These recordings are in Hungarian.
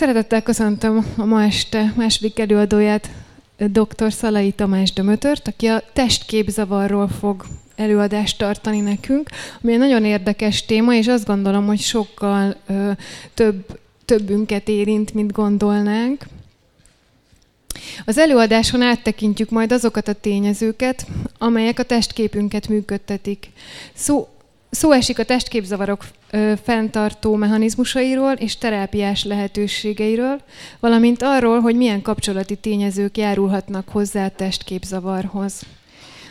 Szeretettel köszöntöm a ma este második előadóját, dr. Szalai Tamás Dömötört, aki a testképzavarról fog előadást tartani nekünk, ami egy nagyon érdekes téma, és azt gondolom, hogy sokkal ö, több, többünket érint, mint gondolnánk. Az előadáson áttekintjük majd azokat a tényezőket, amelyek a testképünket működtetik. Szó, szó esik a testképzavarok fenntartó mechanizmusairól és terápiás lehetőségeiről, valamint arról, hogy milyen kapcsolati tényezők járulhatnak hozzá a testképzavarhoz.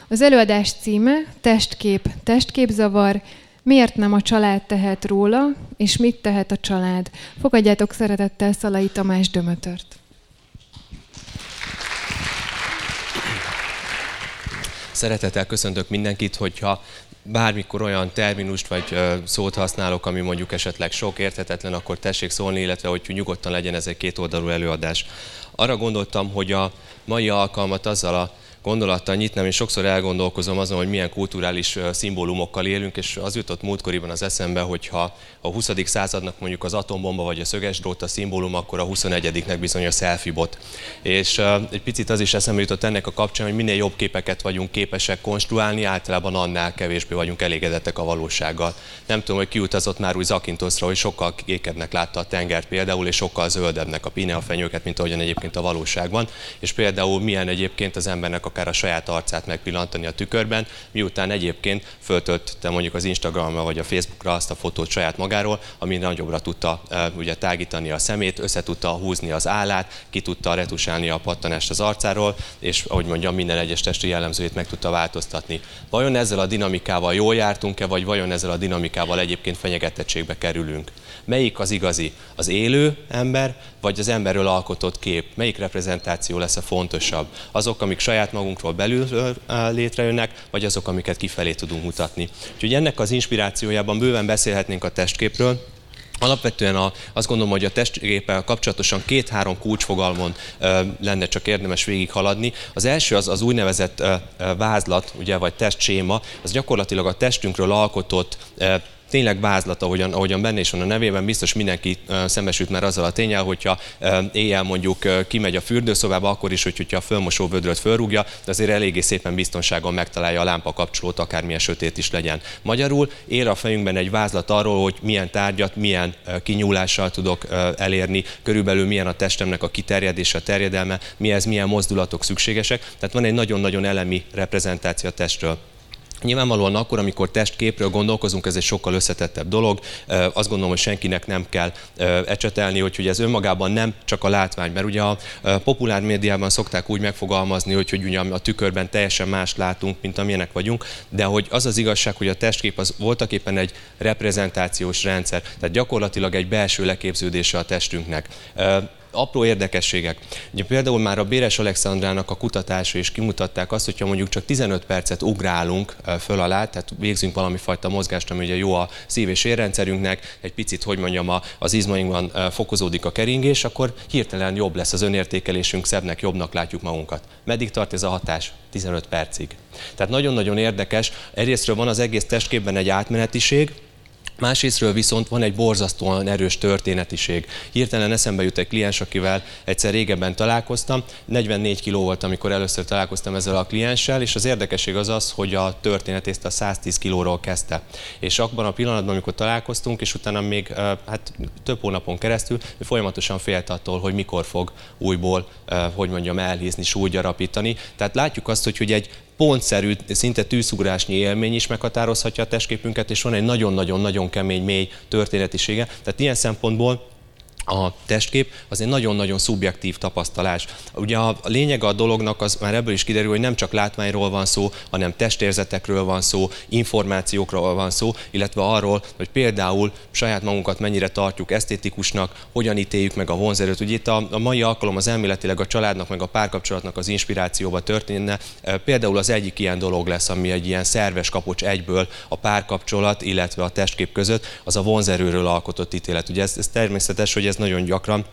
Az előadás címe Testkép, testképzavar, miért nem a család tehet róla, és mit tehet a család. Fogadjátok szeretettel Szalai Tamás Dömötört. Szeretettel köszöntök mindenkit, hogyha bármikor olyan terminust vagy szót használok, ami mondjuk esetleg sok érthetetlen, akkor tessék szólni, illetve hogy nyugodtan legyen ez egy kétoldalú előadás. Arra gondoltam, hogy a mai alkalmat azzal a gondolattal nyitnám, és sokszor elgondolkozom azon, hogy milyen kulturális szimbólumokkal élünk, és az jutott múltkoriban az eszembe, hogyha a 20. századnak mondjuk az atombomba vagy a szöges drót a szimbólum, akkor a 21-nek bizony a selfie bot. És egy picit az is eszembe jutott ennek a kapcsán, hogy minél jobb képeket vagyunk képesek konstruálni, általában annál kevésbé vagyunk elégedettek a valósággal. Nem tudom, hogy kiutazott már új Zakintoszra, hogy sokkal kékebbnek látta a tengert például, és sokkal zöldebbnek a pine a fenyőket, mint ahogyan egyébként a valóságban. És például milyen egyébként az embernek akár a saját arcát megpillantani a tükörben, miután egyébként föltöltötte mondjuk az Instagramra vagy a Facebookra azt a fotót saját magáról, ami nagyobbra tudta ugye tágítani a szemét, össze tudta húzni az állát, ki tudta retusálni a pattanást az arcáról, és ahogy mondjam, minden egyes testi jellemzőjét meg tudta változtatni. Vajon ezzel a dinamikával jól jártunk-e, vagy vajon ezzel a dinamikával egyébként fenyegetettségbe kerülünk? Melyik az igazi? Az élő ember, vagy az emberről alkotott kép? Melyik reprezentáció lesz a fontosabb? Azok, amik saját magunkról belül létrejönnek, vagy azok, amiket kifelé tudunk mutatni? Úgyhogy ennek az inspirációjában bőven beszélhetnénk a testképről, Alapvetően a, azt gondolom, hogy a testképpel kapcsolatosan két-három kulcsfogalmon ö, lenne csak érdemes végighaladni. Az első az az úgynevezett ö, vázlat, ugye, vagy testséma, az gyakorlatilag a testünkről alkotott ö, tényleg vázlata, ahogyan, ahogyan benne is van a nevében, biztos mindenki szembesült már azzal a tényel, hogyha éjjel mondjuk kimegy a fürdőszobába, akkor is, hogyha a fölmosó vödröt fölrúgja, de azért eléggé szépen biztonságon megtalálja a lámpa kapcsolót, akármilyen sötét is legyen. Magyarul ér a fejünkben egy vázlat arról, hogy milyen tárgyat, milyen kinyúlással tudok elérni, körülbelül milyen a testemnek a kiterjedése, a terjedelme, mihez milyen mozdulatok szükségesek. Tehát van egy nagyon-nagyon elemi reprezentáció a testről. Nyilvánvalóan akkor, amikor testképről gondolkozunk, ez egy sokkal összetettebb dolog. Azt gondolom, hogy senkinek nem kell ecsetelni, hogy, ez önmagában nem csak a látvány, mert ugye a populár médiában szokták úgy megfogalmazni, hogy, hogy ugye a tükörben teljesen más látunk, mint amilyenek vagyunk, de hogy az az igazság, hogy a testkép az voltak éppen egy reprezentációs rendszer, tehát gyakorlatilag egy belső leképződése a testünknek apró érdekességek. Ugye például már a Béres Alexandrának a kutatása is kimutatták azt, hogyha mondjuk csak 15 percet ugrálunk föl alá, tehát végzünk valami fajta mozgást, ami ugye jó a szív- és érrendszerünknek, egy picit, hogy mondjam, az izmainkban fokozódik a keringés, akkor hirtelen jobb lesz az önértékelésünk, szebbnek, jobbnak látjuk magunkat. Meddig tart ez a hatás? 15 percig. Tehát nagyon-nagyon érdekes. Egyrésztről van az egész testképben egy átmenetiség, Másrésztről viszont van egy borzasztóan erős történetiség. Hirtelen eszembe jut egy kliens, akivel egyszer régebben találkoztam. 44 kiló volt, amikor először találkoztam ezzel a klienssel, és az érdekesség az az, hogy a történetést a 110 kilóról kezdte. És abban a pillanatban, amikor találkoztunk, és utána még hát, több hónapon keresztül, folyamatosan félt attól, hogy mikor fog újból, hogy mondjam, elhízni, súlygyarapítani. Tehát látjuk azt, hogy egy pontszerű, szinte tűzugrásnyi élmény is meghatározhatja a testképünket, és van egy nagyon-nagyon-nagyon kemény, mély történetisége. Tehát ilyen szempontból a testkép az egy nagyon-nagyon szubjektív tapasztalás. Ugye a lényeg a dolognak az már ebből is kiderül, hogy nem csak látványról van szó, hanem testérzetekről van szó, információkról van szó, illetve arról, hogy például saját magunkat mennyire tartjuk esztétikusnak, hogyan ítéljük meg a vonzerőt. Ugye itt a, a mai alkalom az elméletileg a családnak, meg a párkapcsolatnak az inspirációba történne. E, például az egyik ilyen dolog lesz, ami egy ilyen szerves kapocs egyből a párkapcsolat, illetve a testkép között, az a vonzerőről alkotott ítélet. Ugye ez, ez természetes, hogy ez nagyon gyakran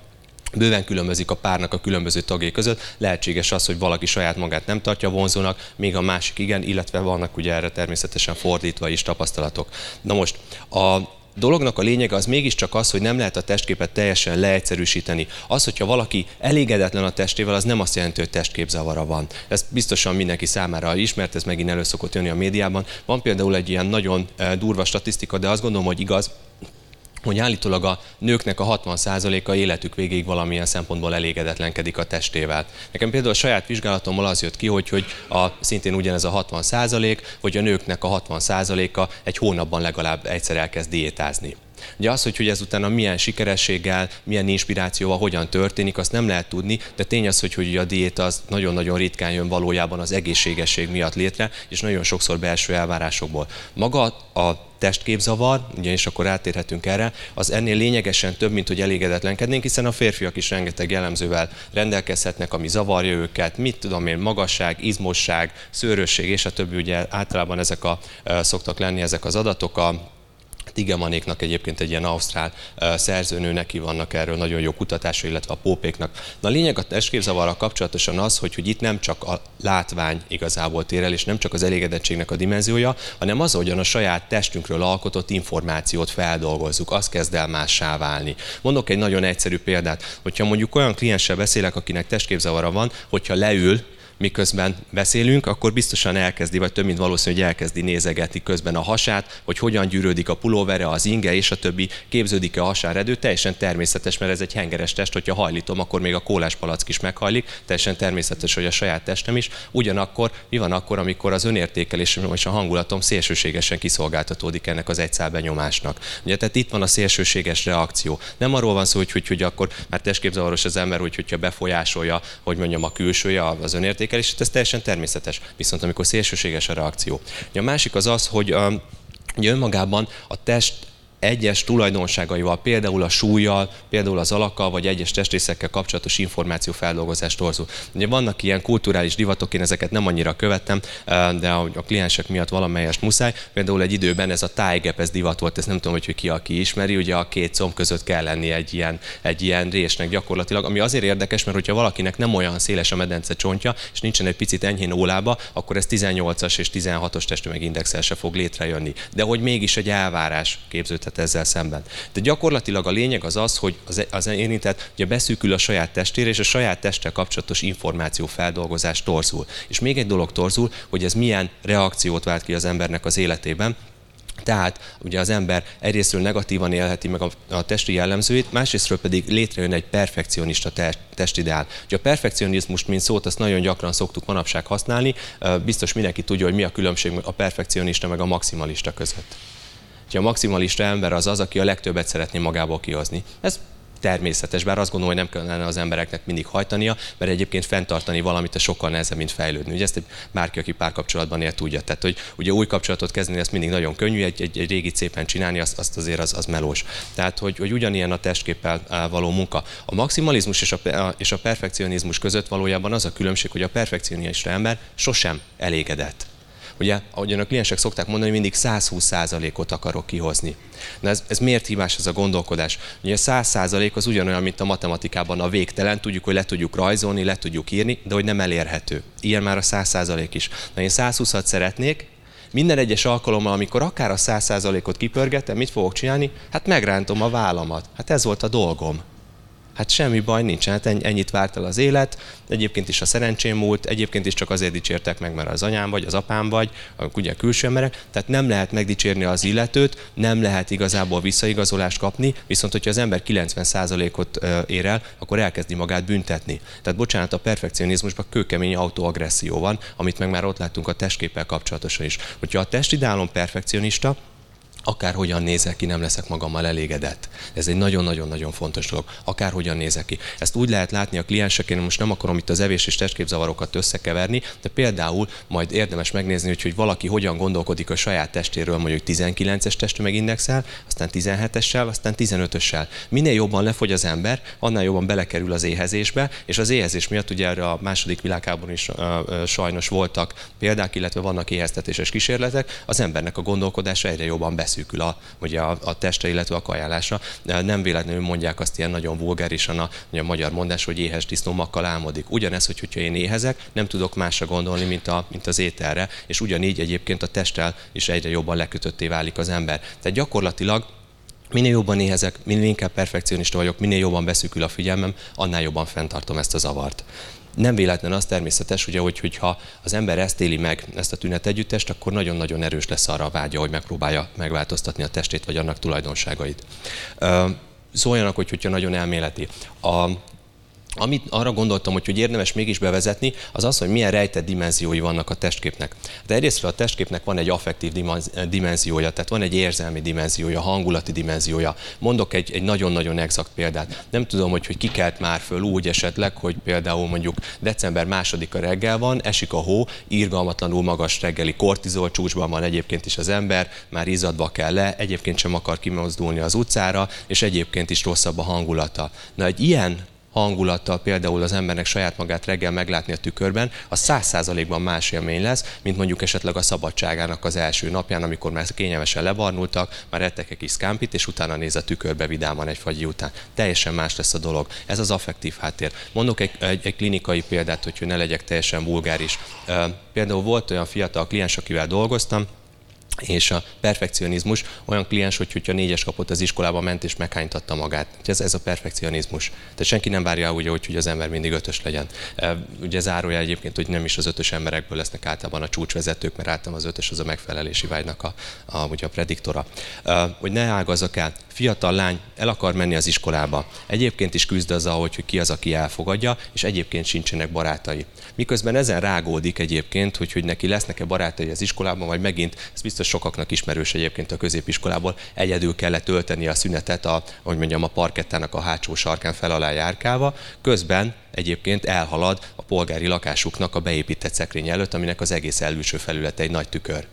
bőven különbözik a párnak a különböző tagjai között. Lehetséges az, hogy valaki saját magát nem tartja vonzónak, még a másik igen, illetve vannak ugye erre természetesen fordítva is tapasztalatok. Na most, a dolognak a lényege az mégiscsak az, hogy nem lehet a testképet teljesen leegyszerűsíteni. Az, hogyha valaki elégedetlen a testével, az nem azt jelenti, hogy testképzavara van. Ez biztosan mindenki számára ismert, ez megint elő szokott jönni a médiában. Van például egy ilyen nagyon eh, durva statisztika, de azt gondolom, hogy igaz, hogy állítólag a nőknek a 60%-a életük végéig valamilyen szempontból elégedetlenkedik a testével. Nekem például a saját vizsgálatommal az jött ki, hogy, hogy a, szintén ugyanez a 60%, hogy a nőknek a 60%-a egy hónapban legalább egyszer elkezd diétázni. Ugye az, hogy, hogy ezután a milyen sikerességgel, milyen inspirációval, hogyan történik, azt nem lehet tudni, de tény az, hogy, hogy a diéta az nagyon-nagyon ritkán jön valójában az egészségesség miatt létre, és nagyon sokszor belső elvárásokból. Maga a testképzavar, ugye, és akkor átérhetünk erre, az ennél lényegesen több, mint hogy elégedetlenkednénk, hiszen a férfiak is rengeteg jellemzővel rendelkezhetnek, ami zavarja őket, mit tudom én, magasság, izmosság, szőrösség, és a többi, ugye általában ezek a, szoktak lenni ezek az adatok, a Tigemanéknak egyébként egy ilyen ausztrál szerzőnő, neki vannak erről nagyon jó kutatásai, illetve a pópéknak. Na a lényeg a testképzavarral kapcsolatosan az, hogy, hogy itt nem csak a látvány igazából tér el, és nem csak az elégedettségnek a dimenziója, hanem az, hogyan a saját testünkről alkotott információt feldolgozzuk, az kezd el mássá válni. Mondok egy nagyon egyszerű példát, hogyha mondjuk olyan klienssel beszélek, akinek testképzavara van, hogyha leül miközben beszélünk, akkor biztosan elkezdi, vagy több mint valószínű, hogy elkezdi nézegetni közben a hasát, hogy hogyan gyűrődik a pulóvere, az inge és a többi, képződik-e a hasáredő, teljesen természetes, mert ez egy hengeres test, hogyha hajlítom, akkor még a kólás palack is meghajlik, teljesen természetes, hogy a saját testem is. Ugyanakkor mi van akkor, amikor az önértékelés és a hangulatom szélsőségesen kiszolgáltatódik ennek az egyszál benyomásnak. Ugye, tehát itt van a szélsőséges reakció. Nem arról van szó, hogy, hogy, hogy akkor már testképzavaros az ember, hogy, hogyha befolyásolja, hogy mondjam, a külsője az önértékelés, értékelés, ez teljesen természetes. Viszont amikor szélsőséges a reakció. A másik az az, hogy Ugye önmagában a test egyes tulajdonságaival, például a súlyjal, például az alakkal, vagy egyes testrészekkel kapcsolatos információfeldolgozást torzul. Ugye vannak ilyen kulturális divatok, én ezeket nem annyira követtem, de a kliensek miatt valamelyest muszáj. Például egy időben ez a tájgep, ez divat volt, ezt nem tudom, hogy ki aki ismeri, ugye a két comb között kell lenni egy ilyen, egy ilyen résnek gyakorlatilag, ami azért érdekes, mert hogyha valakinek nem olyan széles a medence csontja, és nincsen egy picit enyhén ólába, akkor ez 18-as és 16-os testtömegindexel se fog létrejönni. De hogy mégis egy elvárás képződhet ezzel szemben. De gyakorlatilag a lényeg az az, hogy az, az érintett ugye beszűkül a saját testére, és a saját testtel kapcsolatos információ feldolgozás torzul. És még egy dolog torzul, hogy ez milyen reakciót vált ki az embernek az életében, tehát ugye az ember egyrésztről negatívan élheti meg a, a testi jellemzőit, másrésztről pedig létrejön egy perfekcionista te, testideál. Ugye a perfekcionizmust, mint szót, azt nagyon gyakran szoktuk manapság használni, biztos mindenki tudja, hogy mi a különbség a perfekcionista meg a maximalista között hogy a maximalista ember az az, aki a legtöbbet szeretné magából kihozni. Ez természetes, bár azt gondolom, hogy nem kellene az embereknek mindig hajtania, mert egyébként fenntartani valamit a sokkal nehezebb, mint fejlődni. Ugye ezt egy bárki, aki párkapcsolatban él, tudja. Tehát, hogy ugye új kapcsolatot kezdeni, ezt mindig nagyon könnyű, egy, egy, egy régi szépen csinálni, azt, azt azért az, az melós. Tehát, hogy, hogy ugyanilyen a testképpel való munka. A maximalizmus és a, és a perfekcionizmus között valójában az a különbség, hogy a perfekcionista ember sosem elégedett Ugye, ahogyan a kliensek szokták mondani, mindig 120%-ot akarok kihozni. Na ez, ez miért hibás ez a gondolkodás? Ugye a 100% az ugyanolyan, mint a matematikában a végtelen, tudjuk, hogy le tudjuk rajzolni, le tudjuk írni, de hogy nem elérhető. Ilyen már a 100% is. Na én 120-at szeretnék, minden egyes alkalommal, amikor akár a 100%-ot kipörgetem, mit fogok csinálni? Hát megrántom a vállamat. Hát ez volt a dolgom. Hát semmi baj nincs, hát ennyit várt el az élet, egyébként is a szerencsém múlt, egyébként is csak azért dicsértek meg, mert az anyám vagy, az apám vagy, ugye külső emberek, tehát nem lehet megdicsérni az illetőt, nem lehet igazából visszaigazolást kapni, viszont hogyha az ember 90%-ot ér el, akkor elkezdi magát büntetni. Tehát bocsánat, a perfekcionizmusban kőkemény autoagresszió van, amit meg már ott láttunk a testképpel kapcsolatosan is. Hogyha a testidálom perfekcionista, akárhogyan nézek ki, nem leszek magammal elégedett. Ez egy nagyon-nagyon-nagyon fontos dolog. Akárhogyan nézek ki. Ezt úgy lehet látni a kliensek, én most nem akarom itt az evés és testképzavarokat összekeverni, de például majd érdemes megnézni, hogy, hogy valaki hogyan gondolkodik a saját testéről, mondjuk 19-es testtömegindexel, aztán 17-essel, aztán 15-össel. Minél jobban lefogy az ember, annál jobban belekerül az éhezésbe, és az éhezés miatt ugye erre a második világában is sajnos voltak példák, illetve vannak éheztetéses kísérletek, az embernek a gondolkodása egyre jobban beszél beszűkül a, ugye a, a teste, illetve a kajálása. Nem véletlenül mondják azt ilyen nagyon vulgárisan a, a magyar mondás, hogy éhes disznómakkal álmodik. Ugyanez, hogy, hogyha én éhezek, nem tudok másra gondolni, mint, a, mint az ételre, és ugyanígy egyébként a testtel is egyre jobban lekötötté válik az ember. Tehát gyakorlatilag Minél jobban éhezek, minél inkább perfekcionista vagyok, minél jobban beszűkül a figyelmem, annál jobban fenntartom ezt a zavart. Nem véletlen az természetes, ugye, hogy, hogyha az ember ezt éli meg, ezt a tünet együttest, akkor nagyon-nagyon erős lesz arra a vágya, hogy megpróbálja megváltoztatni a testét vagy annak tulajdonságait. Szóljanak, hogy, hogyha nagyon elméleti. A, amit arra gondoltam, hogy, hogy érdemes mégis bevezetni, az az, hogy milyen rejtett dimenziói vannak a testképnek. De egyrészt a testképnek van egy affektív dimenziója, tehát van egy érzelmi dimenziója, hangulati dimenziója. Mondok egy, egy nagyon-nagyon exakt példát. Nem tudom, hogy, hogy kikelt már föl úgy esetleg, hogy például mondjuk december másodika reggel van, esik a hó, írgalmatlanul magas reggeli kortizol csúcsban van egyébként is az ember, már izzadva kell le, egyébként sem akar kimozdulni az utcára, és egyébként is rosszabb a hangulata. Na egy ilyen hangulattal például az embernek saját magát reggel meglátni a tükörben, az száz százalékban más élmény lesz, mint mondjuk esetleg a szabadságának az első napján, amikor már kényelmesen lebarnultak, már ettek egy kis szkámpit, és utána néz a tükörbe vidáman egy fagyi után. Teljesen más lesz a dolog. Ez az affektív háttér. Mondok egy, egy, egy klinikai példát, hogy ne legyek teljesen vulgáris. Például volt olyan fiatal kliens, akivel dolgoztam, és a perfekcionizmus olyan kliens, hogy hogyha négyes kapott az iskolába, ment és meghánytatta magát. Ez, ez a perfekcionizmus. Tehát senki nem várja úgy, hogy, hogy az ember mindig ötös legyen. Ugye zárója egyébként, hogy nem is az ötös emberekből lesznek általában a csúcsvezetők, mert általában az ötös az a megfelelési vágynak a, a, ugye a prediktora. Hogy ne ágazzak el, fiatal lány el akar menni az iskolába. Egyébként is küzd azzal, hogy ki az, aki elfogadja, és egyébként sincsenek barátai. Miközben ezen rágódik egyébként, hogy, hogy neki lesznek-e barátai az iskolában, vagy megint, ez biztos sokaknak ismerős egyébként a középiskolából, egyedül kellett tölteni a szünetet, a, hogy mondjam, a parkettának a hátsó sarkán fel alá járkálva, közben egyébként elhalad a polgári lakásuknak a beépített szekrény előtt, aminek az egész elülső felülete egy nagy tükör.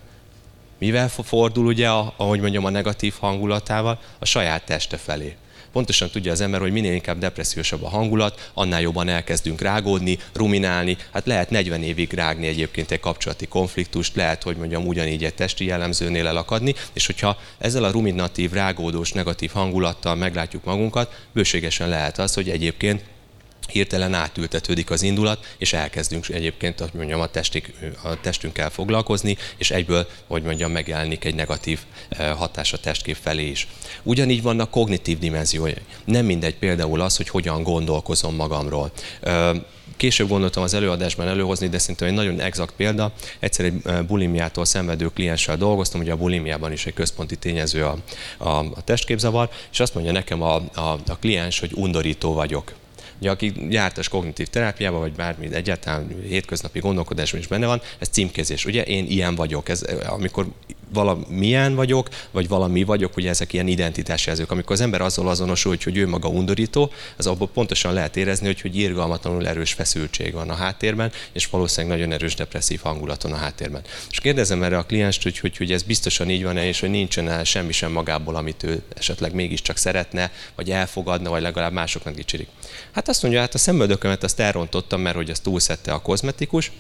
Mivel fordul ugye, a, ahogy mondjam, a negatív hangulatával? A saját teste felé. Pontosan tudja az ember, hogy minél inkább depressziósabb a hangulat, annál jobban elkezdünk rágódni, ruminálni. Hát lehet 40 évig rágni egyébként egy kapcsolati konfliktust, lehet, hogy mondjam, ugyanígy egy testi jellemzőnél elakadni, és hogyha ezzel a ruminatív, rágódós, negatív hangulattal meglátjuk magunkat, bőségesen lehet az, hogy egyébként hirtelen átültetődik az indulat, és elkezdünk egyébként, hogy mondjam, a, testik, a testünkkel foglalkozni, és egyből, hogy mondjam, megjelenik egy negatív eh, hatás a testkép felé is. Ugyanígy vannak kognitív dimenziói. Nem mindegy például az, hogy hogyan gondolkozom magamról. Később gondoltam az előadásban előhozni, de szerintem egy nagyon exakt példa. Egyszer egy eh, bulimiától szenvedő klienssel dolgoztam, ugye a bulimiában is egy központi tényező a, a, a testképzavar, és azt mondja nekem a, a, a kliens, hogy undorító vagyok ugye, aki jártas kognitív terápiába, vagy bármi egyáltalán hétköznapi gondolkodásban is benne van, ez címkézés. Ugye én ilyen vagyok. Ez, amikor valamilyen vagyok, vagy valami vagyok, ugye ezek ilyen identitásjelzők. Amikor az ember azzal azonosul, hogy ő maga undorító, az abból pontosan lehet érezni, hogy, hogy irgalmatlanul erős feszültség van a háttérben, és valószínűleg nagyon erős depresszív hangulaton a háttérben. És kérdezem erre a klienst, hogy, hogy, hogy ez biztosan így van-e, és hogy nincsen -e semmi sem magából, amit ő esetleg mégiscsak szeretne, vagy elfogadna, vagy legalább másoknak dicsérik. Hát azt mondja, hát a szemöldökömet azt elrontottam, mert hogy az túlszette a kozmetikus,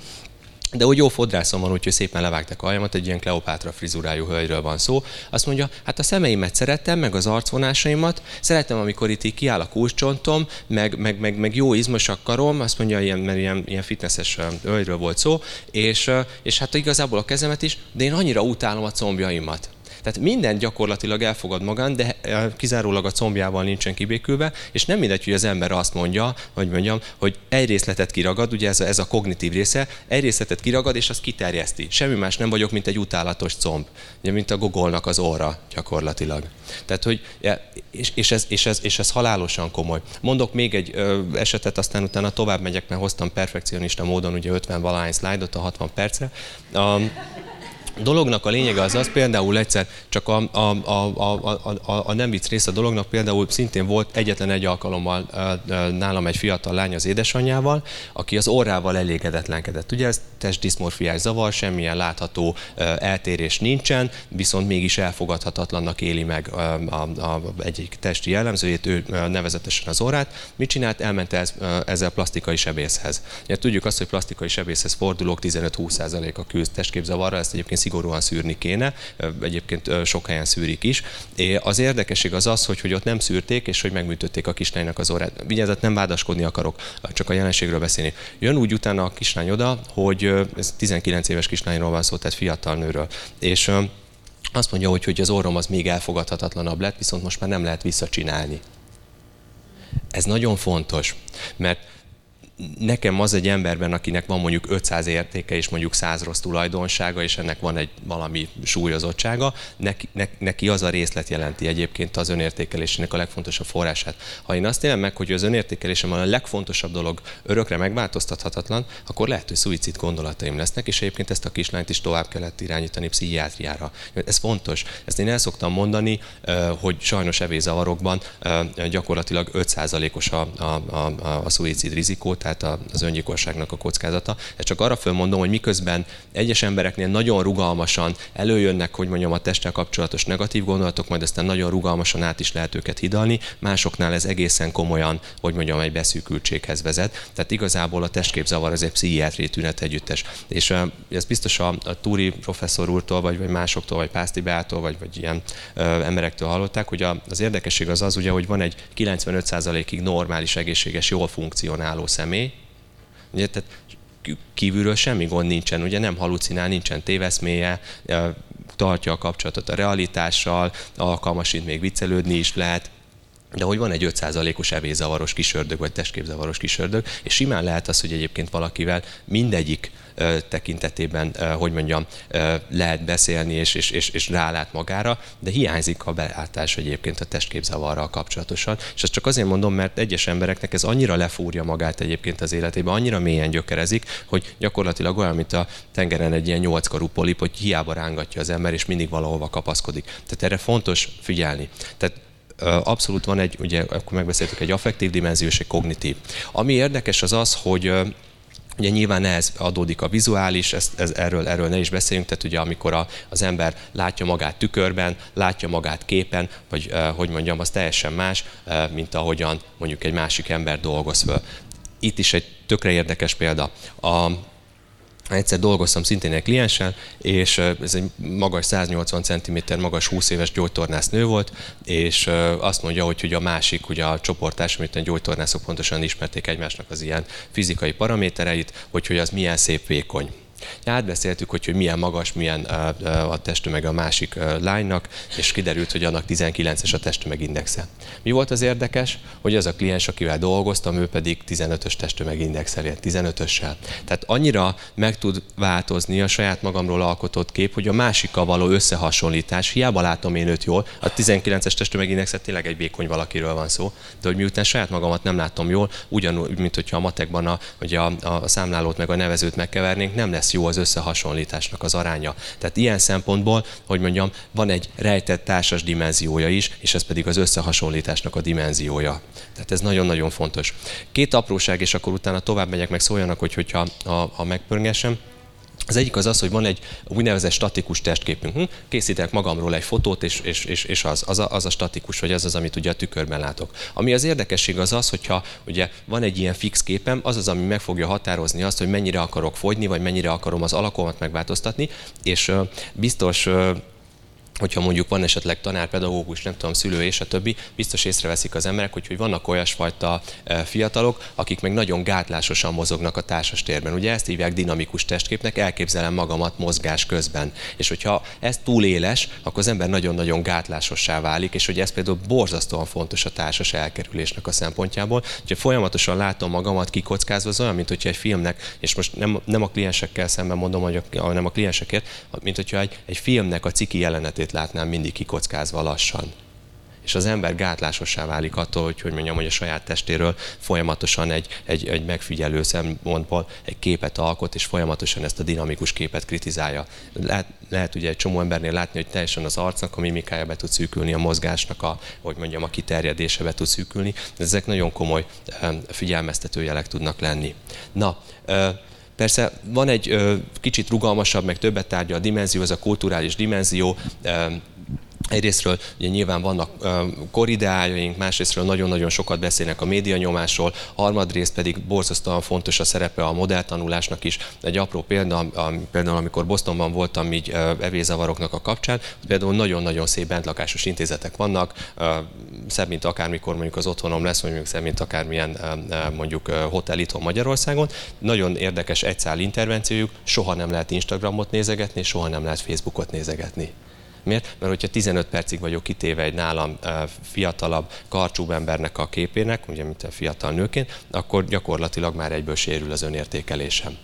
de úgy jó fodrászom van, úgyhogy szépen levágtak a hajamat, egy ilyen Kleopátra frizurájú hölgyről van szó. Azt mondja, hát a szemeimet szerettem, meg az arcvonásaimat, szeretem, amikor itt így kiáll a kulcscsontom, meg, meg, meg, meg jó izmosak karom, azt mondja, ilyen, mert ilyen, ilyen fitnesses hölgyről volt szó, és, és hát igazából a kezemet is, de én annyira utálom a combjaimat. Tehát minden gyakorlatilag elfogad magán, de eh, kizárólag a combjával nincsen kibékülve, és nem mindegy, hogy az ember azt mondja, hogy mondjam, hogy egy részletet kiragad, ugye ez a, ez a kognitív része, egy részletet kiragad, és azt kiterjeszti. Semmi más nem vagyok, mint egy utálatos comb, ugye, mint a gogolnak az orra gyakorlatilag. Tehát, hogy, és, és, ez, és, ez, és ez halálosan komoly. Mondok még egy ö, esetet, aztán utána tovább megyek, mert hoztam perfekcionista módon ugye 50 valány szlájdot a 60 percre. Um, dolognak a lényege az az, például egyszer csak a, a, a, a, a, a nem vicc rész a dolognak, például szintén volt egyetlen egy alkalommal nálam egy fiatal lány az édesanyjával, aki az orrával elégedetlenkedett. Ugye ez testdiszmorfiás zavar, semmilyen látható eltérés nincsen, viszont mégis elfogadhatatlannak éli meg a, a, egyik testi jellemzőjét, ő nevezetesen az orrát. Mit csinált? Elment ez, ezzel plastikai sebészhez. Ugye tudjuk azt, hogy plastikai sebészhez fordulók 15-20% a küzd testképzavarra, ezt egyébként szigorúan szűrni kéne, egyébként sok helyen szűrik is. Az érdekesség az az, hogy, hogy ott nem szűrték, és hogy megműtötték a kislánynak az orrát. Vigyázat, nem vádaskodni akarok, csak a jelenségről beszélni. Jön úgy utána a kislány oda, hogy ez 19 éves kislányról van szó, tehát fiatal nőről. És azt mondja, hogy, hogy az orrom az még elfogadhatatlanabb lett, viszont most már nem lehet visszacsinálni. Ez nagyon fontos, mert nekem az egy emberben, akinek van mondjuk 500 értéke és mondjuk 100 rossz tulajdonsága, és ennek van egy valami súlyozottsága, neki, ne, neki az a részlet jelenti egyébként az önértékelésének a legfontosabb forrását. Ha én azt élem meg, hogy az önértékelésem a legfontosabb dolog örökre megváltoztathatatlan, akkor lehet, hogy szuicid gondolataim lesznek, és egyébként ezt a kislányt is tovább kellett irányítani pszichiátriára. Ez fontos. Ezt én el szoktam mondani, hogy sajnos evészavarokban gyakorlatilag 5%-os a, a, a, a, szuicid rizikó, tehát az öngyilkosságnak a kockázata. Ezt csak arra fölmondom, hogy miközben egyes embereknél nagyon rugalmasan előjönnek, hogy mondjam, a testtel kapcsolatos negatív gondolatok, majd aztán nagyon rugalmasan át is lehet őket hidalni, másoknál ez egészen komolyan, hogy mondjam, egy beszűkültséghez vezet. Tehát igazából a testképzavar az egy pszichiátriai tünet együttes. És ez biztos a, a Túri professzor úrtól, vagy, vagy másoktól, vagy Pászti Beától, vagy, vagy ilyen ö, emberektől hallották, hogy a, az érdekesség az az, ugye, hogy van egy 95%-ig normális, egészséges, jól funkcionáló személy, személy, ugye, tehát kívülről semmi gond nincsen, ugye nem halucinál, nincsen téveszméje, tartja a kapcsolatot a realitással, alkalmasít még viccelődni is lehet, de hogy van egy 5%-os evészavaros kisördög, vagy testképzavaros kisördög, és simán lehet az, hogy egyébként valakivel mindegyik tekintetében, hogy mondjam, lehet beszélni és, és, és, és rálát magára, de hiányzik a belátás egyébként a testképzavarral kapcsolatosan. És ezt csak azért mondom, mert egyes embereknek ez annyira lefúrja magát egyébként az életébe, annyira mélyen gyökerezik, hogy gyakorlatilag olyan, mint a tengeren egy ilyen nyolckarú polip, hogy hiába rángatja az ember, és mindig valahova kapaszkodik. Tehát erre fontos figyelni. Tehát abszolút van egy, ugye akkor megbeszéltük, egy affektív dimenzió és egy kognitív. Ami érdekes az az, hogy Ugye nyilván ez adódik a vizuális, ezt, ez, erről, erről ne is beszéljünk, tehát ugye amikor a, az ember látja magát tükörben, látja magát képen, vagy uh, hogy mondjam, az teljesen más, uh, mint ahogyan mondjuk egy másik ember dolgoz föl. Itt is egy tökre érdekes példa. A, Egyszer dolgoztam szintén egy klienssel, és ez egy magas 180 cm magas 20 éves gyógytornász nő volt, és azt mondja, hogy, hogy a másik, ugye a csoportás, amit a gyógytornászok pontosan ismerték egymásnak az ilyen fizikai paramétereit, hogy, hogy az milyen szép vékony. Átbeszéltük, hogy, hogy milyen magas, milyen a testtömeg a másik lánynak, és kiderült, hogy annak 19-es a testtömeg indexe. Mi volt az érdekes? Hogy az a kliens, akivel dolgoztam, ő pedig 15-ös testtömeg indexel, 15-össel. Tehát annyira meg tud változni a saját magamról alkotott kép, hogy a másikkal való összehasonlítás, hiába látom én őt jól, a 19-es testtömeg indexet tényleg egy vékony valakiről van szó, de hogy miután saját magamat nem látom jól, ugyanúgy, mint hogyha a matekban a, hogy a, a számlálót meg a nevezőt megkevernénk, nem lesz jó az összehasonlításnak az aránya. Tehát ilyen szempontból, hogy mondjam, van egy rejtett társas dimenziója is, és ez pedig az összehasonlításnak a dimenziója. Tehát ez nagyon-nagyon fontos. Két apróság, és akkor utána tovább megyek, meg szóljanak, hogy hogyha ha, ha megpörgesem. Az egyik az az, hogy van egy úgynevezett statikus testképünk. Hm? Készítek magamról egy fotót, és, és, és, és az, az, a, az a statikus, vagy az az, amit ugye a tükörben látok. Ami az érdekesség az az, hogyha ugye van egy ilyen fix képem, az az, ami meg fogja határozni azt, hogy mennyire akarok fogyni, vagy mennyire akarom az alakomat megváltoztatni, és biztos hogyha mondjuk van esetleg tanár, pedagógus, nem tudom, szülő és a többi, biztos észreveszik az emberek, hogy, hogy vannak olyasfajta e, fiatalok, akik meg nagyon gátlásosan mozognak a társas térben. Ugye ezt hívják dinamikus testképnek, elképzelem magamat mozgás közben. És hogyha ez túl éles, akkor az ember nagyon-nagyon gátlásossá válik, és hogy ez például borzasztóan fontos a társas elkerülésnek a szempontjából. Hogyha folyamatosan látom magamat kikockázva, az olyan, mint hogyha egy filmnek, és most nem, nem a kliensekkel szemben mondom, hogy a, nem a kliensekért, mint hogyha egy, egy filmnek a ciki jelenetét életét látnám mindig kikockázva lassan. És az ember gátlásossá válik attól, hogy, hogy mondjam, hogy a saját testéről folyamatosan egy, egy, egy megfigyelő szempontból egy képet alkot, és folyamatosan ezt a dinamikus képet kritizálja. Lehet, lehet ugye egy csomó embernél látni, hogy teljesen az arcnak a mimikája be tud szűkülni, a mozgásnak a, hogy mondjam, a kiterjedése be tud szűkülni. Ezek nagyon komoly figyelmeztető jelek tudnak lenni. Na, Persze van egy kicsit rugalmasabb, meg többet tárgya a dimenzió, ez a kulturális dimenzió. Egyrésztről ugye nyilván vannak korideájaink, másrésztről nagyon-nagyon sokat beszélnek a média nyomásról, harmadrészt pedig borzasztóan fontos a szerepe a modelltanulásnak is. Egy apró példa, például amikor Bostonban voltam így evézavaroknak a kapcsán, például nagyon-nagyon szép bentlakásos intézetek vannak, szebb, mint akármikor mondjuk az otthonom lesz, mondjuk szebb, mint akármilyen mondjuk hotel itthon Magyarországon. Nagyon érdekes egyszál intervenciójuk, soha nem lehet Instagramot nézegetni, soha nem lehet Facebookot nézegetni Miért? Mert hogyha 15 percig vagyok kitéve egy nálam fiatalabb, karcsúbb embernek a képének, ugye mint a fiatal nőként, akkor gyakorlatilag már egyből sérül az önértékelésem.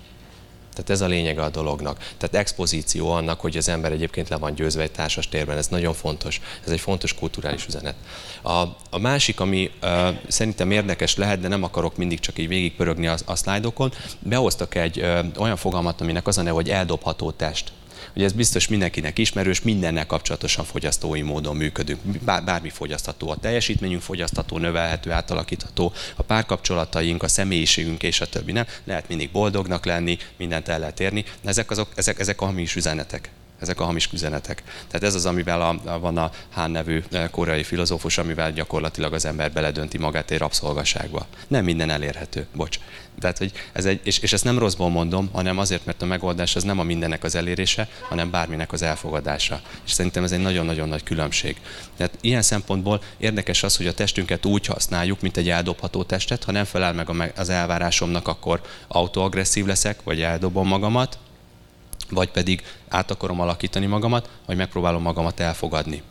Tehát ez a lényege a dolognak. Tehát expozíció annak, hogy az ember egyébként le van győzve egy társas térben, ez nagyon fontos. Ez egy fontos kulturális üzenet. A, a másik, ami uh, szerintem érdekes lehet, de nem akarok mindig csak így végigpörögni a, a szlájdokon, behoztak egy uh, olyan fogalmat, aminek az a neve, hogy eldobható test. Ugye ez biztos mindenkinek ismerős, mindennel kapcsolatosan fogyasztói módon működünk. Bár, bármi fogyasztható, a teljesítményünk fogyasztható, növelhető, átalakítható, a párkapcsolataink, a személyiségünk és a többi. Nem? Lehet mindig boldognak lenni, mindent el lehet érni. Ezek, azok, ezek, ezek a hamis üzenetek ezek a hamis üzenetek. Tehát ez az, amivel a, a, van a Hán nevű eh, koreai filozófus, amivel gyakorlatilag az ember beledönti magát egy rabszolgaságba. Nem minden elérhető, bocs. Tehát, hogy ez egy, és, és ezt nem rosszból mondom, hanem azért, mert a megoldás az nem a mindennek az elérése, hanem bárminek az elfogadása. És szerintem ez egy nagyon-nagyon nagy különbség. Tehát ilyen szempontból érdekes az, hogy a testünket úgy használjuk, mint egy eldobható testet, ha nem felel meg az elvárásomnak, akkor autoagresszív leszek, vagy eldobom magamat, vagy pedig át akarom alakítani magamat, vagy megpróbálom magamat elfogadni.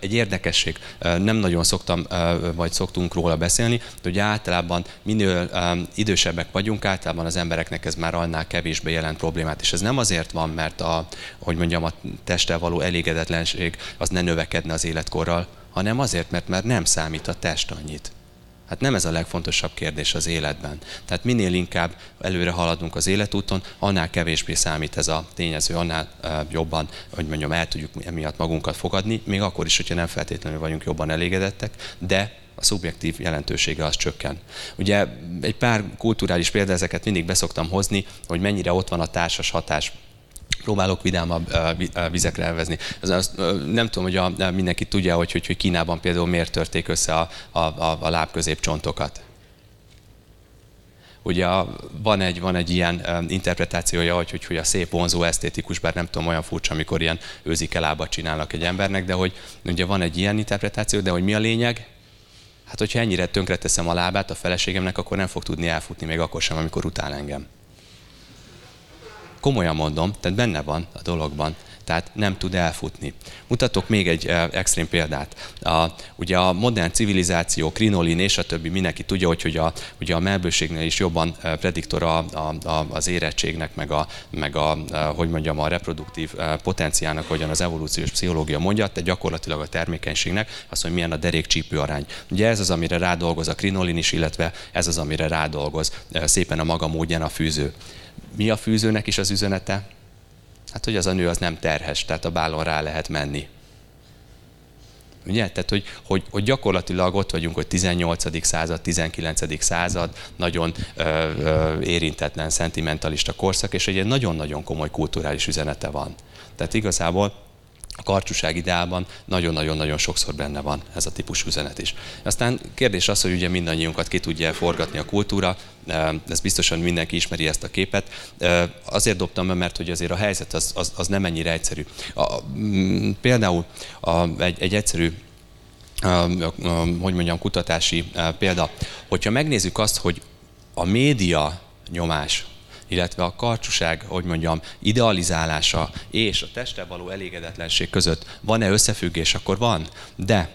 Egy érdekesség, nem nagyon szoktam, vagy szoktunk róla beszélni, de ugye általában minél idősebbek vagyunk, általában az embereknek ez már annál kevésbé jelent problémát, és ez nem azért van, mert a, hogy mondjam, a testtel való elégedetlenség az ne növekedne az életkorral, hanem azért, mert már nem számít a test annyit. Hát nem ez a legfontosabb kérdés az életben. Tehát minél inkább előre haladunk az életúton, annál kevésbé számít ez a tényező, annál jobban, hogy mondjam, el tudjuk emiatt magunkat fogadni, még akkor is, hogyha nem feltétlenül vagyunk jobban elégedettek, de a szubjektív jelentősége az csökken. Ugye egy pár kulturális példa, ezeket mindig beszoktam hozni, hogy mennyire ott van a társas hatás próbálok vidámabb vizekre elvezni. Nem tudom, hogy a, mindenki tudja, hogy, hogy, hogy Kínában például miért törték össze a, a, a, a lábközépcsontokat. Ugye van egy, van egy ilyen interpretációja, hogy, hogy, hogy a szép, vonzó, esztétikus, bár nem tudom, olyan furcsa, amikor ilyen őzike lábat csinálnak egy embernek, de hogy ugye van egy ilyen interpretáció, de hogy mi a lényeg? Hát, hogyha ennyire tönkreteszem a lábát a feleségemnek, akkor nem fog tudni elfutni, még akkor sem, amikor utál engem. Komolyan mondom, tehát benne van a dologban, tehát nem tud elfutni. Mutatok még egy eh, extrém példát. A, ugye a modern civilizáció, krinolin és a többi, mindenki tudja, hogy, hogy a, ugye a melbőségnél is jobban eh, prediktora a, a, az érettségnek, meg a, meg a, eh, hogy mondjam, a reproduktív potenciának, hogyan az evolúciós pszichológia mondja, de gyakorlatilag a termékenységnek az, hogy milyen a derékcsípő arány. Ugye ez az, amire rádolgoz a krinolin is, illetve ez az, amire rádolgoz szépen a maga módján a fűző mi a fűzőnek is az üzenete? Hát, hogy az a nő az nem terhes, tehát a bálon rá lehet menni. Ugye? Tehát, hogy, hogy, hogy gyakorlatilag ott vagyunk, hogy 18. század, 19. század, nagyon ö, ö, érintetlen, szentimentalista korszak, és egy nagyon-nagyon komoly kulturális üzenete van. Tehát igazából a karcsúság ideában nagyon-nagyon-nagyon sokszor benne van ez a típusú üzenet is. Aztán kérdés az, hogy ugye mindannyiunkat ki tudja forgatni a kultúra, ez biztosan mindenki ismeri ezt a képet. Azért dobtam be, mert hogy azért a helyzet az, az, az nem ennyire egyszerű. A, például a, egy, egy egyszerű hogy mondjam, kutatási példa. Hogyha megnézzük azt, hogy a média nyomás illetve a karcsúság, hogy mondjam, idealizálása és a testtel való elégedetlenség között van-e összefüggés, akkor van. De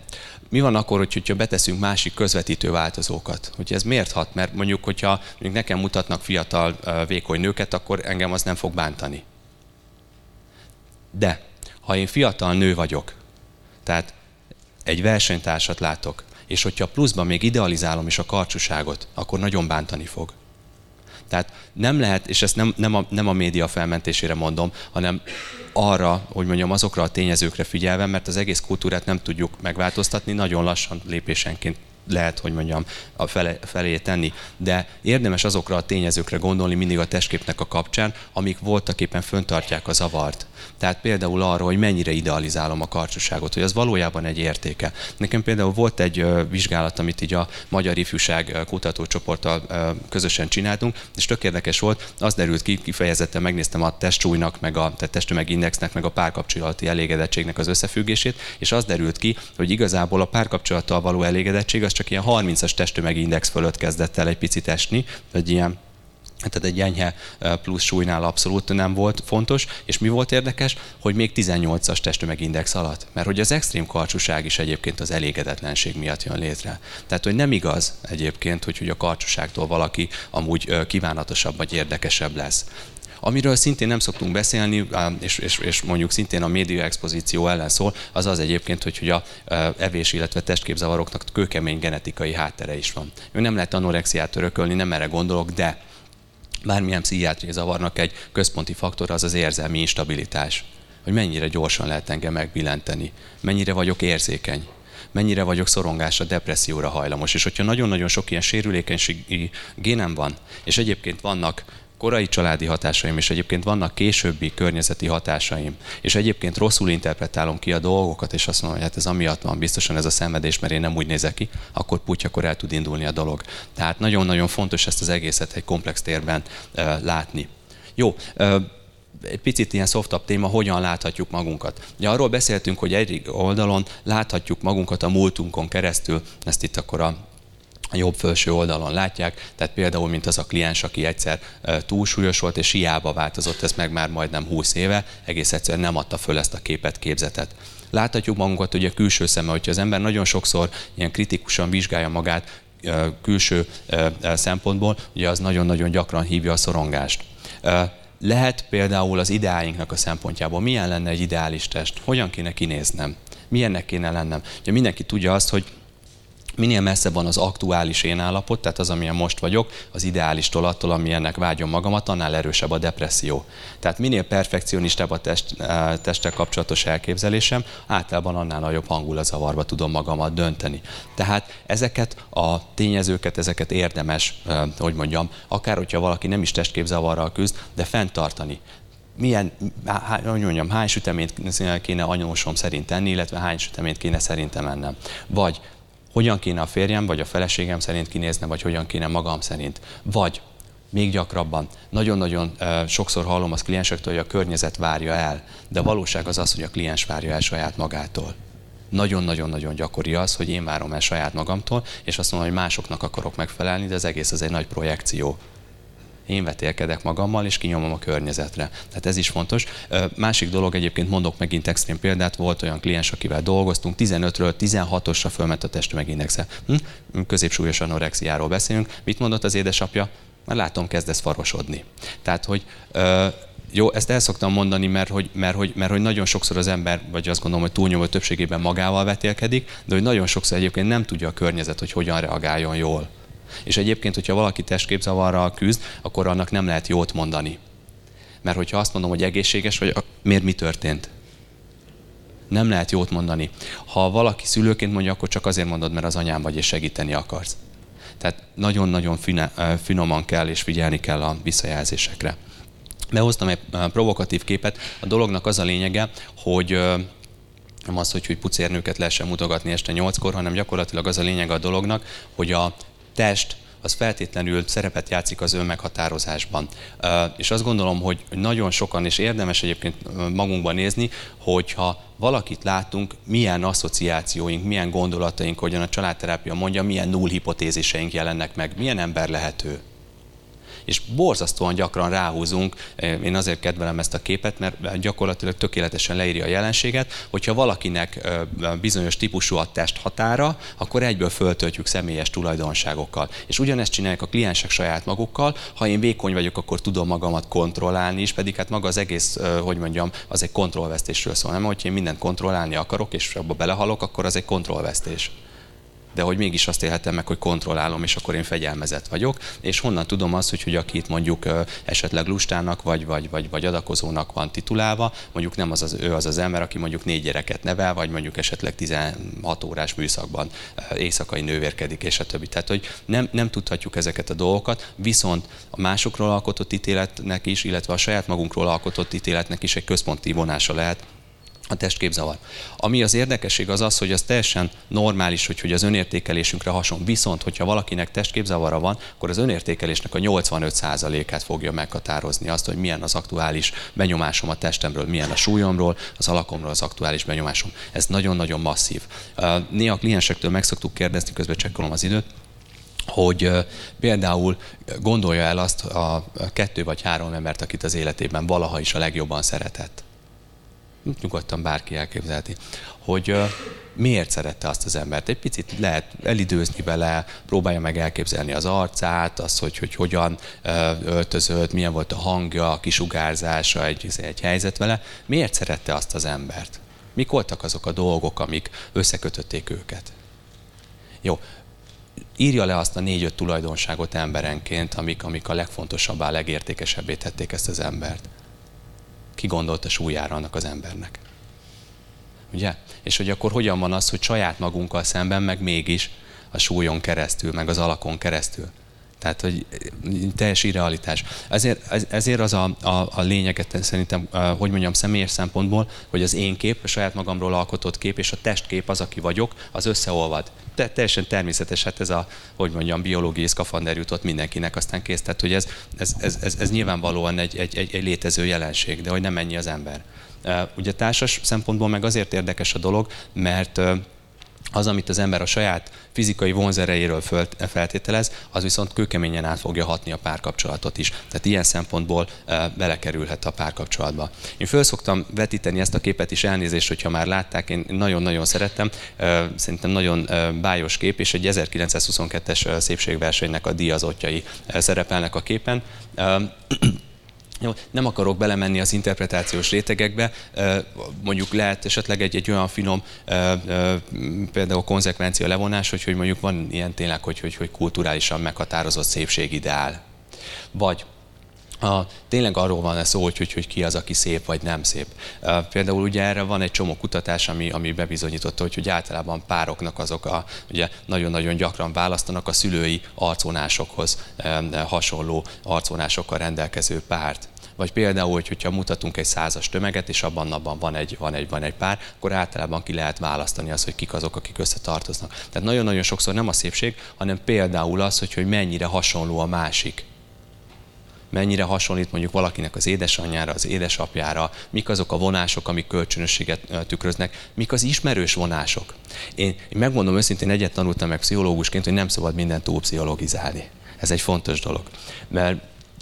mi van akkor, hogyha beteszünk másik közvetítő változókat? Hogy ez miért hat? Mert mondjuk, hogyha mondjuk nekem mutatnak fiatal, vékony nőket, akkor engem az nem fog bántani. De, ha én fiatal nő vagyok, tehát egy versenytársat látok, és hogyha pluszban még idealizálom is a karcsúságot, akkor nagyon bántani fog. Tehát nem lehet, és ezt nem, nem, a, nem a média felmentésére mondom, hanem arra, hogy mondjam, azokra a tényezőkre figyelve, mert az egész kultúrát nem tudjuk megváltoztatni, nagyon lassan lépésenként lehet, hogy mondjam, a fele, felé tenni. De érdemes azokra a tényezőkre gondolni mindig a testképnek a kapcsán, amik voltak éppen föntartják a zavart. Tehát például arra, hogy mennyire idealizálom a karcsúságot, hogy az valójában egy értéke. Nekem például volt egy vizsgálat, amit így a Magyar Ifjúság kutatócsoporttal közösen csináltunk, és tök érdekes volt, az derült ki, kifejezetten megnéztem a testsúlynak, meg a testtömegindexnek, meg a párkapcsolati elégedettségnek az összefüggését, és az derült ki, hogy igazából a párkapcsolattal való elégedettség az csak ilyen 30-as testtömegindex fölött kezdett el egy picit esni, vagy ilyen tehát egy enyhe plusz súlynál abszolút nem volt fontos, és mi volt érdekes, hogy még 18-as testtömegindex alatt, mert hogy az extrém karcsúság is egyébként az elégedetlenség miatt jön létre. Tehát, hogy nem igaz egyébként, hogy, hogy a karcsúságtól valaki amúgy kívánatosabb vagy érdekesebb lesz. Amiről szintén nem szoktunk beszélni, és, és, és mondjuk szintén a média expozíció ellen szól, az az egyébként, hogy, hogy a evés, illetve testképzavaroknak kőkemény genetikai háttere is van. Nem lehet anorexiát örökölni, nem erre gondolok, de bármilyen pszichiátriai zavarnak egy központi faktor az az érzelmi instabilitás. Hogy mennyire gyorsan lehet engem megbillenteni, mennyire vagyok érzékeny, mennyire vagyok szorongásra, depresszióra hajlamos. És hogyha nagyon-nagyon sok ilyen sérülékenységi génem van, és egyébként vannak korai családi hatásaim, és egyébként vannak későbbi környezeti hatásaim, és egyébként rosszul interpretálom ki a dolgokat, és azt mondom, hogy hát ez amiatt van biztosan ez a szenvedés, mert én nem úgy nézek ki, akkor putyakor el tud indulni a dolog. Tehát nagyon-nagyon fontos ezt az egészet egy komplex térben uh, látni. Jó, uh, egy picit ilyen szoftabb téma, hogyan láthatjuk magunkat. Ugye arról beszéltünk, hogy egy oldalon láthatjuk magunkat a múltunkon keresztül, ezt itt akkor a jobb felső oldalon látják, tehát például, mint az a kliens, aki egyszer túlsúlyos volt, és hiába változott ez meg már majdnem 20 éve, egész egyszerűen nem adta föl ezt a képet, képzetet. Láthatjuk magunkat ugye külső szeme, hogyha az ember nagyon sokszor ilyen kritikusan vizsgálja magát külső szempontból, ugye az nagyon-nagyon gyakran hívja a szorongást. Lehet például az ideáinknak a szempontjából, milyen lenne egy ideális test, hogyan kéne kinéznem, milyennek kéne lennem. Ugye mindenki tudja azt, hogy minél messzebb van az aktuális én állapot, tehát az, amilyen most vagyok, az ideális attól, amilyennek vágyom magamat, annál erősebb a depresszió. Tehát minél perfekcionistább a test, eh, testtel kapcsolatos elképzelésem, általában annál nagyobb hangulazavarba tudom magamat dönteni. Tehát ezeket a tényezőket, ezeket érdemes, eh, hogy mondjam, akár hogyha valaki nem is testképzavarral küzd, de fenntartani milyen, hogy mondjam, hány süteményt kéne anyósom szerint tenni, illetve hány süteményt kéne szerintem ennem. Vagy hogyan kéne a férjem vagy a feleségem szerint kinézne, vagy hogyan kéne magam szerint. Vagy még gyakrabban. Nagyon-nagyon sokszor hallom az kliensektől, hogy a környezet várja el, de a valóság az az, hogy a kliens várja el saját magától. Nagyon-nagyon-nagyon gyakori az, hogy én várom el saját magamtól, és azt mondom, hogy másoknak akarok megfelelni, de az egész az egy nagy projekció én vetélkedek magammal, és kinyomom a környezetre. Tehát ez is fontos. Másik dolog egyébként mondok megint extrém példát, volt olyan kliens, akivel dolgoztunk, 15-ről 16-osra fölment a testtömegindexe. Hm? Középsúlyos anorexiáról beszélünk. Mit mondott az édesapja? Már látom, kezdesz farosodni. Tehát, hogy jó, ezt el szoktam mondani, mert hogy, mert, hogy, mert hogy nagyon sokszor az ember, vagy azt gondolom, hogy túlnyomó többségében magával vetélkedik, de hogy nagyon sokszor egyébként nem tudja a környezet, hogy hogyan reagáljon jól. És egyébként, hogyha valaki testképzavarral küzd, akkor annak nem lehet jót mondani. Mert hogyha azt mondom, hogy egészséges vagy, miért mi történt? Nem lehet jót mondani. Ha valaki szülőként mondja, akkor csak azért mondod, mert az anyám vagy és segíteni akarsz. Tehát nagyon-nagyon finoman kell és figyelni kell a visszajelzésekre. Behoztam egy provokatív képet. A dolognak az a lényege, hogy nem az, hogy, hogy pucérnőket lehessen mutogatni este nyolckor, hanem gyakorlatilag az a lényeg a dolognak, hogy a test az feltétlenül szerepet játszik az önmeghatározásban. És azt gondolom, hogy nagyon sokan, és érdemes egyébként magunkban nézni, hogyha valakit látunk, milyen asszociációink, milyen gondolataink, hogyan a családterápia mondja, milyen null hipotéziseink jelennek meg, milyen ember lehető és borzasztóan gyakran ráhúzunk, eh, én azért kedvelem ezt a képet, mert gyakorlatilag tökéletesen leírja a jelenséget, hogyha valakinek eh, bizonyos típusú a testhatára, akkor egyből föltöltjük személyes tulajdonságokkal. És ugyanezt csinálják a kliensek saját magukkal, ha én vékony vagyok, akkor tudom magamat kontrollálni is, pedig hát maga az egész, eh, hogy mondjam, az egy kontrollvesztésről szól. Nem, hogyha én mindent kontrollálni akarok, és abba belehalok, akkor az egy kontrollvesztés de hogy mégis azt élhetem meg, hogy kontrollálom, és akkor én fegyelmezett vagyok, és honnan tudom azt, hogy, hogy akit mondjuk esetleg lustának, vagy, vagy, vagy, vagy adakozónak van titulálva, mondjuk nem az, az ő az az ember, aki mondjuk négy gyereket nevel, vagy mondjuk esetleg 16 órás műszakban éjszakai nővérkedik, és a többi. Tehát, hogy nem, nem tudhatjuk ezeket a dolgokat, viszont a másokról alkotott ítéletnek is, illetve a saját magunkról alkotott ítéletnek is egy központi vonása lehet, a testképzavar. Ami az érdekesség az az, hogy az teljesen normális, hogy, hogy az önértékelésünkre hason. Viszont, hogyha valakinek testképzavara van, akkor az önértékelésnek a 85%-át fogja meghatározni azt, hogy milyen az aktuális benyomásom a testemről, milyen a súlyomról, az alakomról az aktuális benyomásom. Ez nagyon-nagyon masszív. Néha a kliensektől meg szoktuk kérdezni, közben csekkolom az időt, hogy például gondolja el azt a kettő vagy három embert, akit az életében valaha is a legjobban szeretett. Nyugodtan bárki elképzelheti, hogy miért szerette azt az embert. Egy picit lehet elidőzni vele, próbálja meg elképzelni az arcát, az, hogy, hogy hogyan öltözött, milyen volt a hangja, a kisugárzása, egy, egy helyzet vele. Miért szerette azt az embert? Mik voltak azok a dolgok, amik összekötötték őket? Jó, írja le azt a négy-öt tulajdonságot emberenként, amik, amik a legfontosabbá, legértékesebbé tették ezt az embert. Ki gondolta súlyára annak az embernek? Ugye? És hogy akkor hogyan van az, hogy saját magunkkal szemben, meg mégis a súlyon keresztül, meg az alakon keresztül. Tehát, hogy teljes irrealitás. Ezért, ezért az a, a, a lényeget szerintem, hogy mondjam, személyes szempontból, hogy az én kép, a saját magamról alkotott kép, és a testkép az, aki vagyok, az összeolvad. Te, teljesen természetes, hát ez a, hogy mondjam, biológiai szkafander jutott mindenkinek, aztán kész. Tehát, hogy ez, ez, ez, ez, ez nyilvánvalóan egy, egy, egy, egy létező jelenség, de hogy nem ennyi az ember. Ugye társas szempontból meg azért érdekes a dolog, mert az, amit az ember a saját fizikai vonzerejéről feltételez, az viszont kőkeményen át fogja hatni a párkapcsolatot is. Tehát ilyen szempontból belekerülhet a párkapcsolatba. Én föl szoktam vetíteni ezt a képet is, elnézést, hogyha már látták, én nagyon-nagyon szerettem. Szerintem nagyon bájos kép, és egy 1922-es szépségversenynek a díjazottjai szerepelnek a képen. Jó, nem akarok belemenni az interpretációs rétegekbe, mondjuk lehet esetleg egy, egy olyan finom például konzekvencia levonás, hogy, hogy mondjuk van ilyen tényleg, hogy, hogy, hogy kulturálisan meghatározott szépségideál. Vagy a, tényleg arról van szó, hogy, hogy, hogy ki az, aki szép vagy nem szép. Például ugye erre van egy csomó kutatás, ami, ami bebizonyította, hogy, hogy általában pároknak azok a, ugye nagyon-nagyon gyakran választanak a szülői arcvonásokhoz hasonló arcvonásokkal rendelkező párt. Vagy például, hogy, hogyha mutatunk egy százas tömeget, és abban, abban van, egy, van, egy, van egy pár, akkor általában ki lehet választani az, hogy kik azok, akik összetartoznak. Tehát nagyon-nagyon sokszor nem a szépség, hanem például az, hogy, hogy mennyire hasonló a másik mennyire hasonlít mondjuk valakinek az édesanyjára, az édesapjára, mik azok a vonások, amik kölcsönösséget tükröznek, mik az ismerős vonások. Én, én megmondom őszintén, egyet tanultam meg pszichológusként, hogy nem szabad mindent túl pszichologizálni. Ez egy fontos dolog. Mert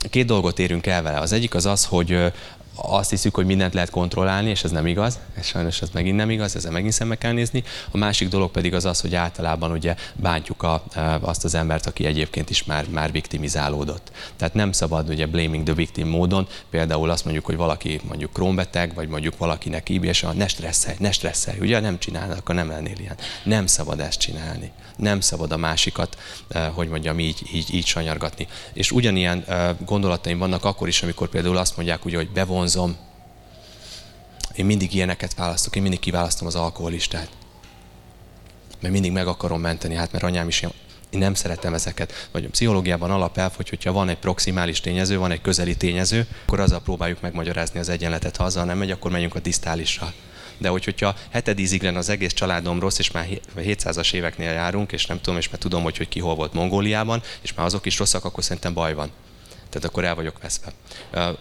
két dolgot érünk el vele. Az egyik az az, hogy azt hiszük, hogy mindent lehet kontrollálni, és ez nem igaz, és sajnos ez megint nem igaz, ezzel megint szembe kell nézni. A másik dolog pedig az az, hogy általában ugye bántjuk a, azt az embert, aki egyébként is már, már viktimizálódott. Tehát nem szabad ugye blaming the victim módon, például azt mondjuk, hogy valaki mondjuk krónbeteg, vagy mondjuk valakinek IBS, ne stresszelj, ne stresszelj, ugye nem csinálnak, akkor nem lennél ilyen. Nem szabad ezt csinálni. Nem szabad a másikat, hogy mondjam, így, így, így sanyargatni. És ugyanilyen gondolataim vannak akkor is, amikor például azt mondják, ugye, hogy bevon vonzom. Én mindig ilyeneket választok, én mindig kiválasztom az alkoholistát. Mert mindig meg akarom menteni, hát mert anyám is én nem szeretem ezeket. Vagy a pszichológiában alapelv, hogy hogyha van egy proximális tényező, van egy közeli tényező, akkor azzal próbáljuk megmagyarázni az egyenletet. Ha azzal nem megy, akkor megyünk a disztálissal. De hogy, hogyha heted lenne az egész családom rossz, és már 700-as éveknél járunk, és nem tudom, és már tudom, hogy, hogy ki hol volt Mongóliában, és már azok is rosszak, akkor szerintem baj van tehát akkor el vagyok veszve.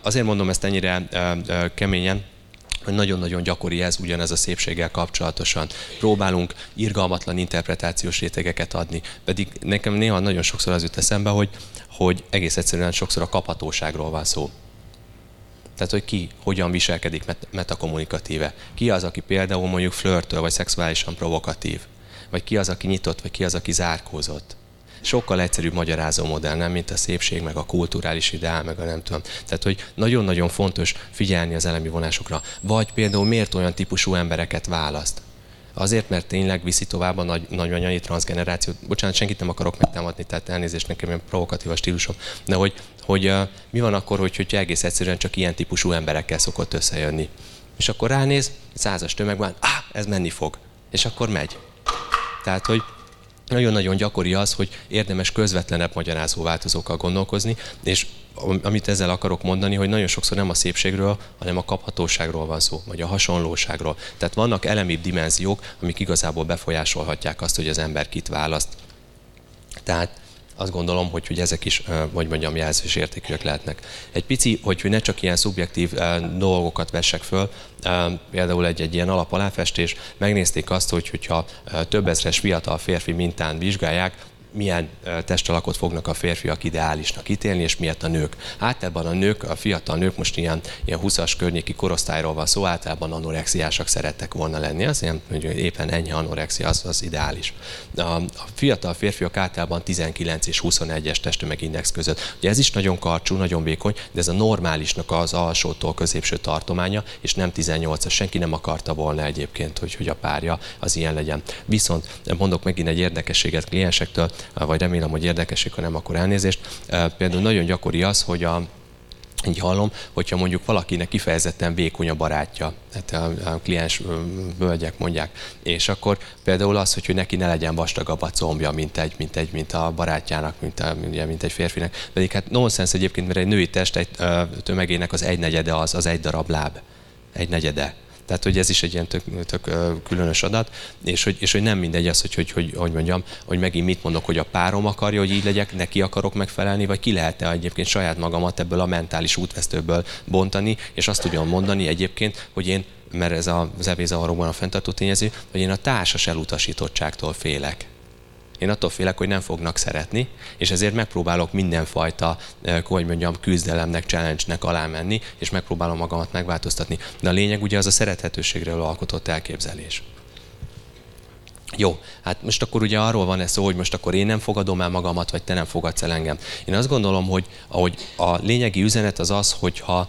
Azért mondom ezt ennyire keményen, hogy nagyon-nagyon gyakori ez ugyanez a szépséggel kapcsolatosan. Próbálunk irgalmatlan interpretációs rétegeket adni, pedig nekem néha nagyon sokszor az jut eszembe, hogy, hogy egész egyszerűen sokszor a kaphatóságról van szó. Tehát, hogy ki hogyan viselkedik met- metakommunikatíve. Ki az, aki például mondjuk flörtöl, vagy szexuálisan provokatív. Vagy ki az, aki nyitott, vagy ki az, aki zárkózott sokkal egyszerűbb magyarázó modell, nem mint a szépség, meg a kulturális ideál, meg a nem tudom. Tehát, hogy nagyon-nagyon fontos figyelni az elemi vonásokra. Vagy például miért olyan típusú embereket választ. Azért, mert tényleg viszi tovább a nagy, nagyanyai transgenerációt. Bocsánat, senkit nem akarok megtámadni, tehát elnézést nekem ilyen provokatív a stílusom. De hogy, hogy uh, mi van akkor, hogy, hogy egész egyszerűen csak ilyen típusú emberekkel szokott összejönni. És akkor ránéz, százas tömegben, ah, ez menni fog. És akkor megy. Tehát, hogy nagyon-nagyon gyakori az, hogy érdemes közvetlenebb magyarázó változókkal gondolkozni, és amit ezzel akarok mondani, hogy nagyon sokszor nem a szépségről, hanem a kaphatóságról van szó, vagy a hasonlóságról. Tehát vannak elemibb dimenziók, amik igazából befolyásolhatják azt, hogy az ember kit választ. Tehát azt gondolom, hogy, hogy ezek is, vagy mondjam, jelzős értékűek lehetnek. Egy pici, hogy, hogy ne csak ilyen szubjektív dolgokat vessek föl, például egy, egy ilyen alap aláfestés, megnézték azt, hogy hogyha több ezres fiatal férfi mintán vizsgálják, milyen testalakot fognak a férfiak ideálisnak ítélni, és miért a nők. Általában a nők, a fiatal nők most ilyen, ilyen 20-as környéki korosztályról van szó, általában anorexiások szerettek volna lenni. Az ilyen, hogy éppen enyhe anorexia, az, az ideális. A, a fiatal férfiak általában 19 és 21-es testtömegindex között. Ugye ez is nagyon karcsú, nagyon vékony, de ez a normálisnak az alsótól középső tartománya, és nem 18-as. Senki nem akarta volna egyébként, hogy, hogy a párja az ilyen legyen. Viszont mondok megint egy érdekességet kliensektől, vagy remélem, hogy érdekesség, ha nem, akkor elnézést. Például nagyon gyakori az, hogy a így hallom, hogyha mondjuk valakinek kifejezetten vékony a barátja, tehát a, kliens völgyek mondják, és akkor például az, hogy neki ne legyen vastagabb a combja, mint egy, mint egy, mint a barátjának, mint, a, mint egy férfinek. Pedig hát nonsens egyébként, mert egy női test egy tömegének az egynegyede az, az egy darab láb. Egy negyede. Tehát, hogy ez is egy ilyen tök, tök különös adat, és hogy, és hogy nem mindegy az, hogy, hogy, hogy, hogy mondjam, hogy megint mit mondok, hogy a párom akarja, hogy így legyek, neki akarok megfelelni, vagy ki lehet-e egyébként saját magamat ebből a mentális útvesztőből bontani, és azt tudjam mondani egyébként, hogy én mert ez az evézavarokban a fenntartó tényező, hogy én a társas elutasítottságtól félek. Én attól félek, hogy nem fognak szeretni, és ezért megpróbálok mindenfajta, eh, hogy mondjam, küzdelemnek, challenge-nek alá menni, és megpróbálom magamat megváltoztatni. De a lényeg ugye az a szerethetőségről alkotott elképzelés. Jó, hát most akkor ugye arról van ez szó, hogy most akkor én nem fogadom el magamat, vagy te nem fogadsz el engem. Én azt gondolom, hogy ahogy a lényegi üzenet az az, hogy ha,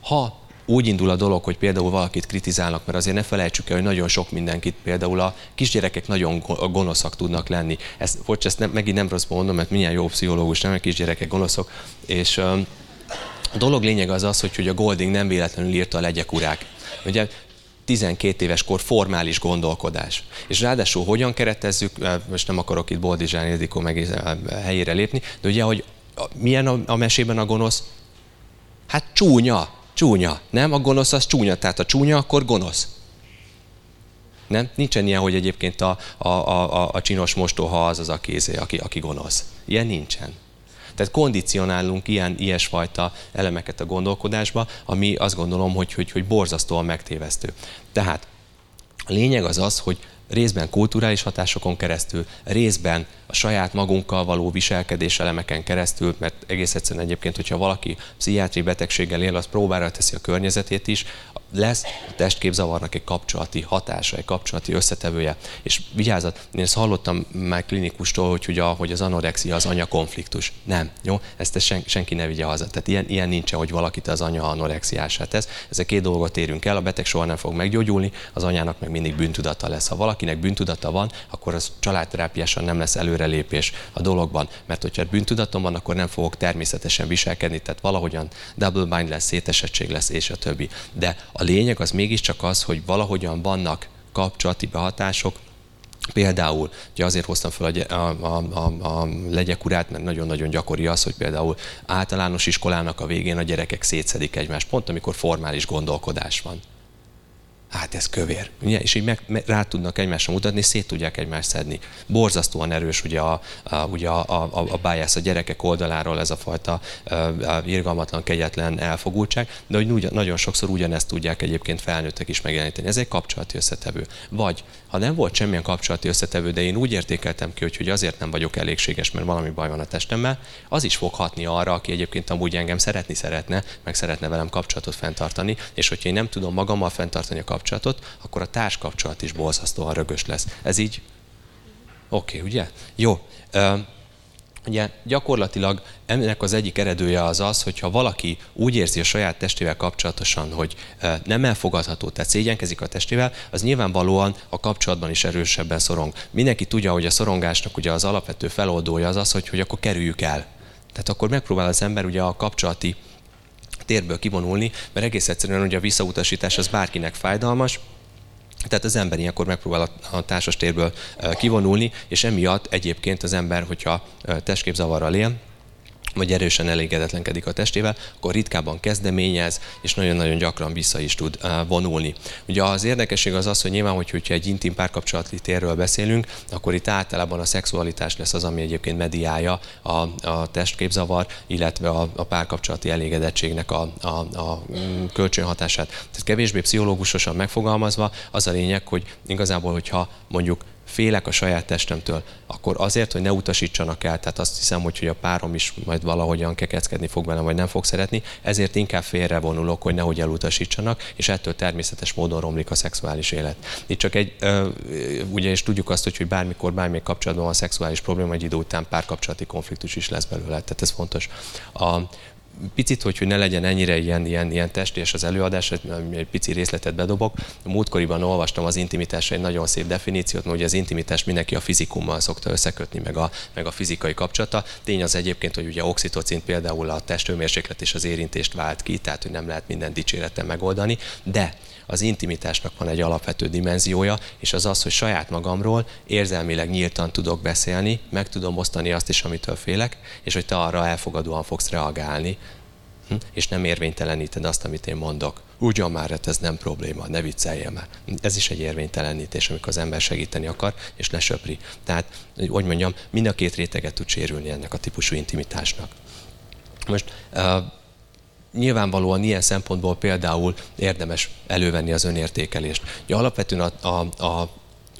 ha úgy indul a dolog, hogy például valakit kritizálnak, mert azért ne felejtsük el, hogy nagyon sok mindenkit, például a kisgyerekek nagyon gonoszak tudnak lenni. Ezt, bocs, ezt nem, megint nem rossz mondom, mert milyen jó pszichológus, nem a kisgyerekek gonoszok. És um, a dolog lényeg az az, hogy, hogy a Golding nem véletlenül írta a legyek urák. Ugye 12 éves kor formális gondolkodás. És ráadásul hogyan keretezzük, most nem akarok itt Boldizsán Ildikó meg helyére lépni, de ugye, hogy milyen a, a mesében a gonosz? Hát csúnya, Csúnya. Nem? A gonosz az csúnya. Tehát a csúnya akkor gonosz. Nem? Nincsen ilyen, hogy egyébként a, a, a, a csinos mostoha az az kézé, aki, aki gonosz. Ilyen nincsen. Tehát kondicionálunk ilyen, ilyesfajta elemeket a gondolkodásba, ami azt gondolom, hogy, hogy, hogy borzasztóan megtévesztő. Tehát a lényeg az az, hogy részben kulturális hatásokon keresztül, részben saját magunkkal való viselkedés elemeken keresztül, mert egész egyszerűen egyébként, hogyha valaki pszichiátri betegséggel él, az próbára teszi a környezetét is, lesz a testképzavarnak egy kapcsolati hatása, egy kapcsolati összetevője. És vigyázat, én ezt hallottam már klinikustól, hogy, ugye, hogy az anorexia az anya konfliktus. Nem, jó? Ezt sen, senki ne vigye haza. Tehát ilyen, ilyen nincsen, hogy valakit az anya anorexiását tesz. Ezek két dolgot érünk el, a beteg soha nem fog meggyógyulni, az anyának meg mindig bűntudata lesz. Ha valakinek bűntudata van, akkor az családterápiásan nem lesz előrelépés a dologban. Mert hogyha bűntudatom van, akkor nem fogok természetesen viselkedni, tehát valahogyan double bind lesz, szétesettség lesz, és a többi. De a lényeg az mégiscsak az, hogy valahogyan vannak kapcsolati behatások, Például, ugye azért hoztam fel a, a, a, a legyek mert nagyon-nagyon gyakori az, hogy például általános iskolának a végén a gyerekek szétszedik egymást, pont amikor formális gondolkodás van hát ez kövér. Ugye? És így meg, rá tudnak egymásra mutatni, szét tudják egymást szedni. Borzasztóan erős ugye a, a, ugye a, a, a bias a gyerekek oldaláról ez a fajta a, a irgalmatlan, kegyetlen elfogultság, de hogy ugyan, nagyon sokszor ugyanezt tudják egyébként felnőttek is megjeleníteni. Ez egy kapcsolati összetevő. Vagy ha nem volt semmilyen kapcsolati összetevő, de én úgy értékeltem ki, hogy, hogy azért nem vagyok elégséges, mert valami baj van a testemmel, az is fog hatni arra, aki egyébként amúgy engem szeretni szeretne, meg szeretne velem kapcsolatot fenntartani, és hogyha én nem tudom magammal fenntartani a kapcsolatot, akkor a társkapcsolat is borzasztóan rögös lesz. Ez így Oké, okay, ugye? Jó. Ugye gyakorlatilag ennek az egyik eredője az az, hogyha valaki úgy érzi a saját testével kapcsolatosan, hogy nem elfogadható, tehát szégyenkezik a testével, az nyilvánvalóan a kapcsolatban is erősebben szorong. Mindenki tudja, hogy a szorongásnak ugye az alapvető feloldója az az, hogy, hogy akkor kerüljük el. Tehát akkor megpróbál az ember ugye a kapcsolati térből kivonulni, mert egész egyszerűen ugye a visszautasítás az bárkinek fájdalmas, tehát az ember ilyenkor megpróbál a társas térből kivonulni, és emiatt egyébként az ember, hogyha testképzavarral él, vagy erősen elégedetlenkedik a testével, akkor ritkábban kezdeményez, és nagyon-nagyon gyakran vissza is tud vonulni. Ugye az érdekesség az az, hogy nyilván, hogy, hogyha egy intim párkapcsolati térről beszélünk, akkor itt általában a szexualitás lesz az, ami egyébként mediája a, a testképzavar, illetve a, a párkapcsolati elégedettségnek a, a, a mm, kölcsönhatását. Tehát kevésbé pszichológusosan megfogalmazva az a lényeg, hogy igazából, hogyha mondjuk félek a saját testemtől, akkor azért, hogy ne utasítsanak el, tehát azt hiszem, hogy, hogy a párom is majd valahogyan kekeckedni fog velem, vagy nem fog szeretni, ezért inkább félrevonulok, hogy nehogy elutasítsanak, és ettől természetes módon romlik a szexuális élet. Itt csak egy, ugye, és tudjuk azt, hogy, hogy bármikor, bármilyen kapcsolatban van szexuális probléma, egy idő után párkapcsolati konfliktus is lesz belőle, tehát ez fontos. A, picit, hogy, hogy ne legyen ennyire ilyen, ilyen, ilyen testés az előadás, egy pici részletet bedobok. Múltkoriban olvastam az intimitásra egy nagyon szép definíciót, mert ugye az intimitás mindenki a fizikummal szokta összekötni, meg a, meg a fizikai kapcsolata. Tény az egyébként, hogy ugye oxitocin például a testőmérséklet és az érintést vált ki, tehát hogy nem lehet minden dicséreten megoldani, de az intimitásnak van egy alapvető dimenziója, és az az, hogy saját magamról érzelmileg nyíltan tudok beszélni, meg tudom osztani azt is, amitől félek, és hogy te arra elfogadóan fogsz reagálni, hm? és nem érvényteleníted azt, amit én mondok. Ugyan már, hát ez nem probléma, ne vicceljen már. Ez is egy érvénytelenítés, amikor az ember segíteni akar, és lesöpri. Tehát, hogy mondjam, mind a két réteget tud sérülni ennek a típusú intimitásnak. Most nyilvánvalóan ilyen szempontból például érdemes elővenni az önértékelést. Ugye alapvetően a, a, a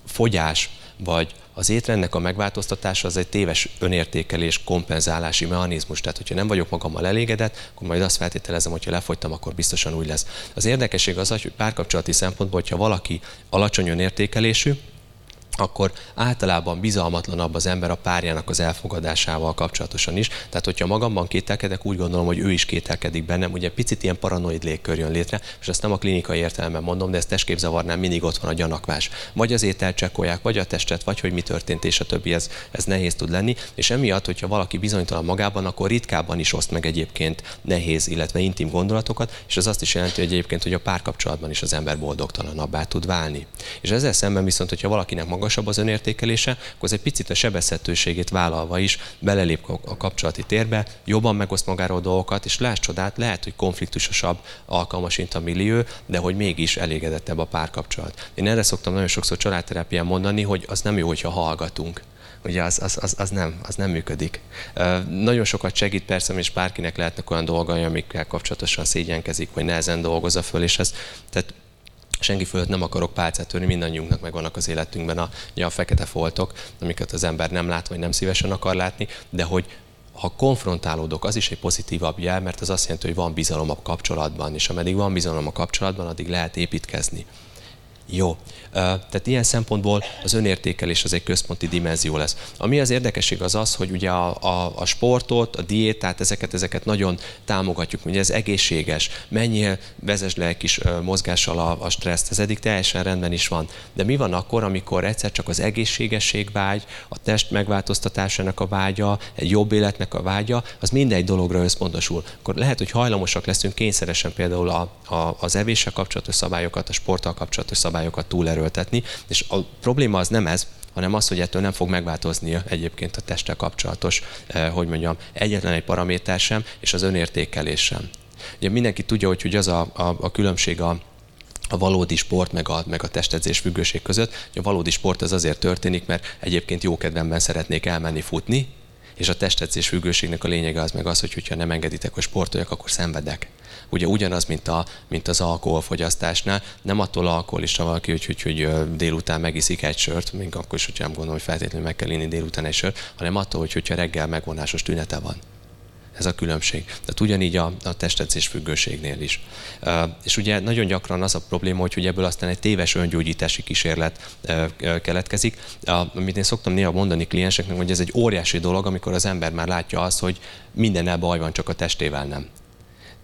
fogyás vagy az étrendnek a megváltoztatása az egy téves önértékelés kompenzálási mechanizmus. Tehát, hogyha nem vagyok magammal elégedett, akkor majd azt feltételezem, hogyha lefogytam, akkor biztosan úgy lesz. Az érdekesség az, hogy párkapcsolati szempontból, hogyha valaki alacsony önértékelésű, akkor általában bizalmatlanabb az ember a párjának az elfogadásával kapcsolatosan is. Tehát, hogyha magamban kételkedek, úgy gondolom, hogy ő is kételkedik bennem. Ugye picit ilyen paranoid légkör jön létre, és ezt nem a klinikai értelemben mondom, de ez testképzavarnál mindig ott van a gyanakvás. Vagy az ételt csekkolják, vagy a testet, vagy hogy mi történt, és a többi, ez, ez nehéz tud lenni. És emiatt, hogyha valaki bizonytalan magában, akkor ritkábban is oszt meg egyébként nehéz, illetve intim gondolatokat, és az azt is jelenti, hogy egyébként, hogy a párkapcsolatban is az ember boldogtalanabbá tud válni. És ezzel szemben viszont, hogyha valakinek maga magasabb az önértékelése, akkor az egy picit a sebezhetőségét vállalva is belelép a kapcsolati térbe, jobban megoszt magáról dolgokat, és láss csodát, lehet, hogy konfliktusosabb, alkalmas a millió, de hogy mégis elégedettebb a párkapcsolat. Én erre szoktam nagyon sokszor családterápián mondani, hogy az nem jó, hogyha hallgatunk ugye az, az, az, az, nem, az nem működik. Nagyon sokat segít persze, és bárkinek lehetnek olyan dolgai, amikkel kapcsolatosan szégyenkezik, vagy nehezen dolgozza föl, és ez, tehát senki fölött nem akarok pálcát törni, mindannyiunknak megvannak az életünkben a, a fekete foltok, amiket az ember nem lát, vagy nem szívesen akar látni, de hogy ha konfrontálódok, az is egy pozitívabb jel, mert az azt jelenti, hogy van bizalom a kapcsolatban, és ameddig van bizalom a kapcsolatban, addig lehet építkezni. Jó. Tehát ilyen szempontból az önértékelés az egy központi dimenzió lesz. Ami az érdekesség az az, hogy ugye a, a, a sportot, a diétát, ezeket, ezeket nagyon támogatjuk, ugye ez egészséges, menjél, vezess le egy kis mozgással a, a stresszt, ez eddig teljesen rendben is van. De mi van akkor, amikor egyszer csak az egészségesség vágy, a test megváltoztatásának a vágya, egy jobb életnek a vágya, az mindegy dologra összpontosul. Akkor lehet, hogy hajlamosak leszünk kényszeresen például a, a, az evéssel kapcsolatos szabályokat, a sporttal kapcsolatos szabályokat túlerőltetni erőltetni, és a probléma az nem ez, hanem az, hogy ettől nem fog megváltozni egyébként a testtel kapcsolatos, eh, hogy mondjam, egyetlen egy paraméter sem, és az önértékelés sem. Ugye mindenki tudja, hogy, hogy az a, a, a különbség a, a valódi sport meg a, meg a testedzés függőség között. A valódi sport az azért történik, mert egyébként jó kedvemben szeretnék elmenni futni, és a testedzés függőségnek a lényege az meg az, hogy ha nem engeditek, hogy sportoljak, akkor szenvedek ugye ugyanaz, mint, a, mint az alkoholfogyasztásnál. Nem attól alkoholista valaki, hogy, hogy, hogy délután megiszik egy sört, még akkor is, hogyha nem gondolom, hogy feltétlenül meg kell inni délután egy sört, hanem attól, hogy, hogyha reggel megvonásos tünete van. Ez a különbség. Tehát ugyanígy a, a testedzés függőségnél is. És ugye nagyon gyakran az a probléma, hogy ugye ebből aztán egy téves öngyógyítási kísérlet keletkezik. Amit én szoktam néha mondani klienseknek, hogy ez egy óriási dolog, amikor az ember már látja azt, hogy mindennel baj van, csak a testével nem.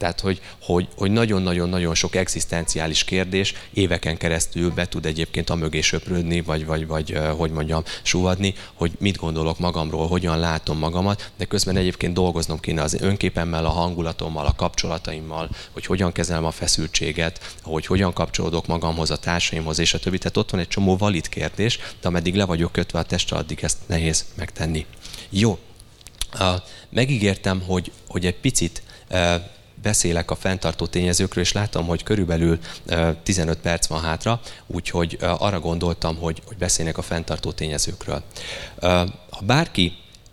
Tehát, hogy, hogy, hogy nagyon-nagyon-nagyon sok egzisztenciális kérdés éveken keresztül be tud egyébként a mögé söprődni, vagy, vagy, vagy hogy mondjam, suvadni, hogy mit gondolok magamról, hogyan látom magamat, de közben egyébként dolgoznom kéne az önképemmel, a hangulatommal, a kapcsolataimmal, hogy hogyan kezelem a feszültséget, hogy hogyan kapcsolódok magamhoz, a társaimhoz, és a többi. Tehát ott van egy csomó valid kérdés, de ameddig le vagyok kötve a testre, addig ezt nehéz megtenni. Jó, megígértem, hogy, hogy egy picit beszélek a fenntartó tényezőkről, és látom, hogy körülbelül 15 perc van hátra, úgyhogy arra gondoltam, hogy, hogy beszélnek a fenntartó tényezőkről. Ha bárki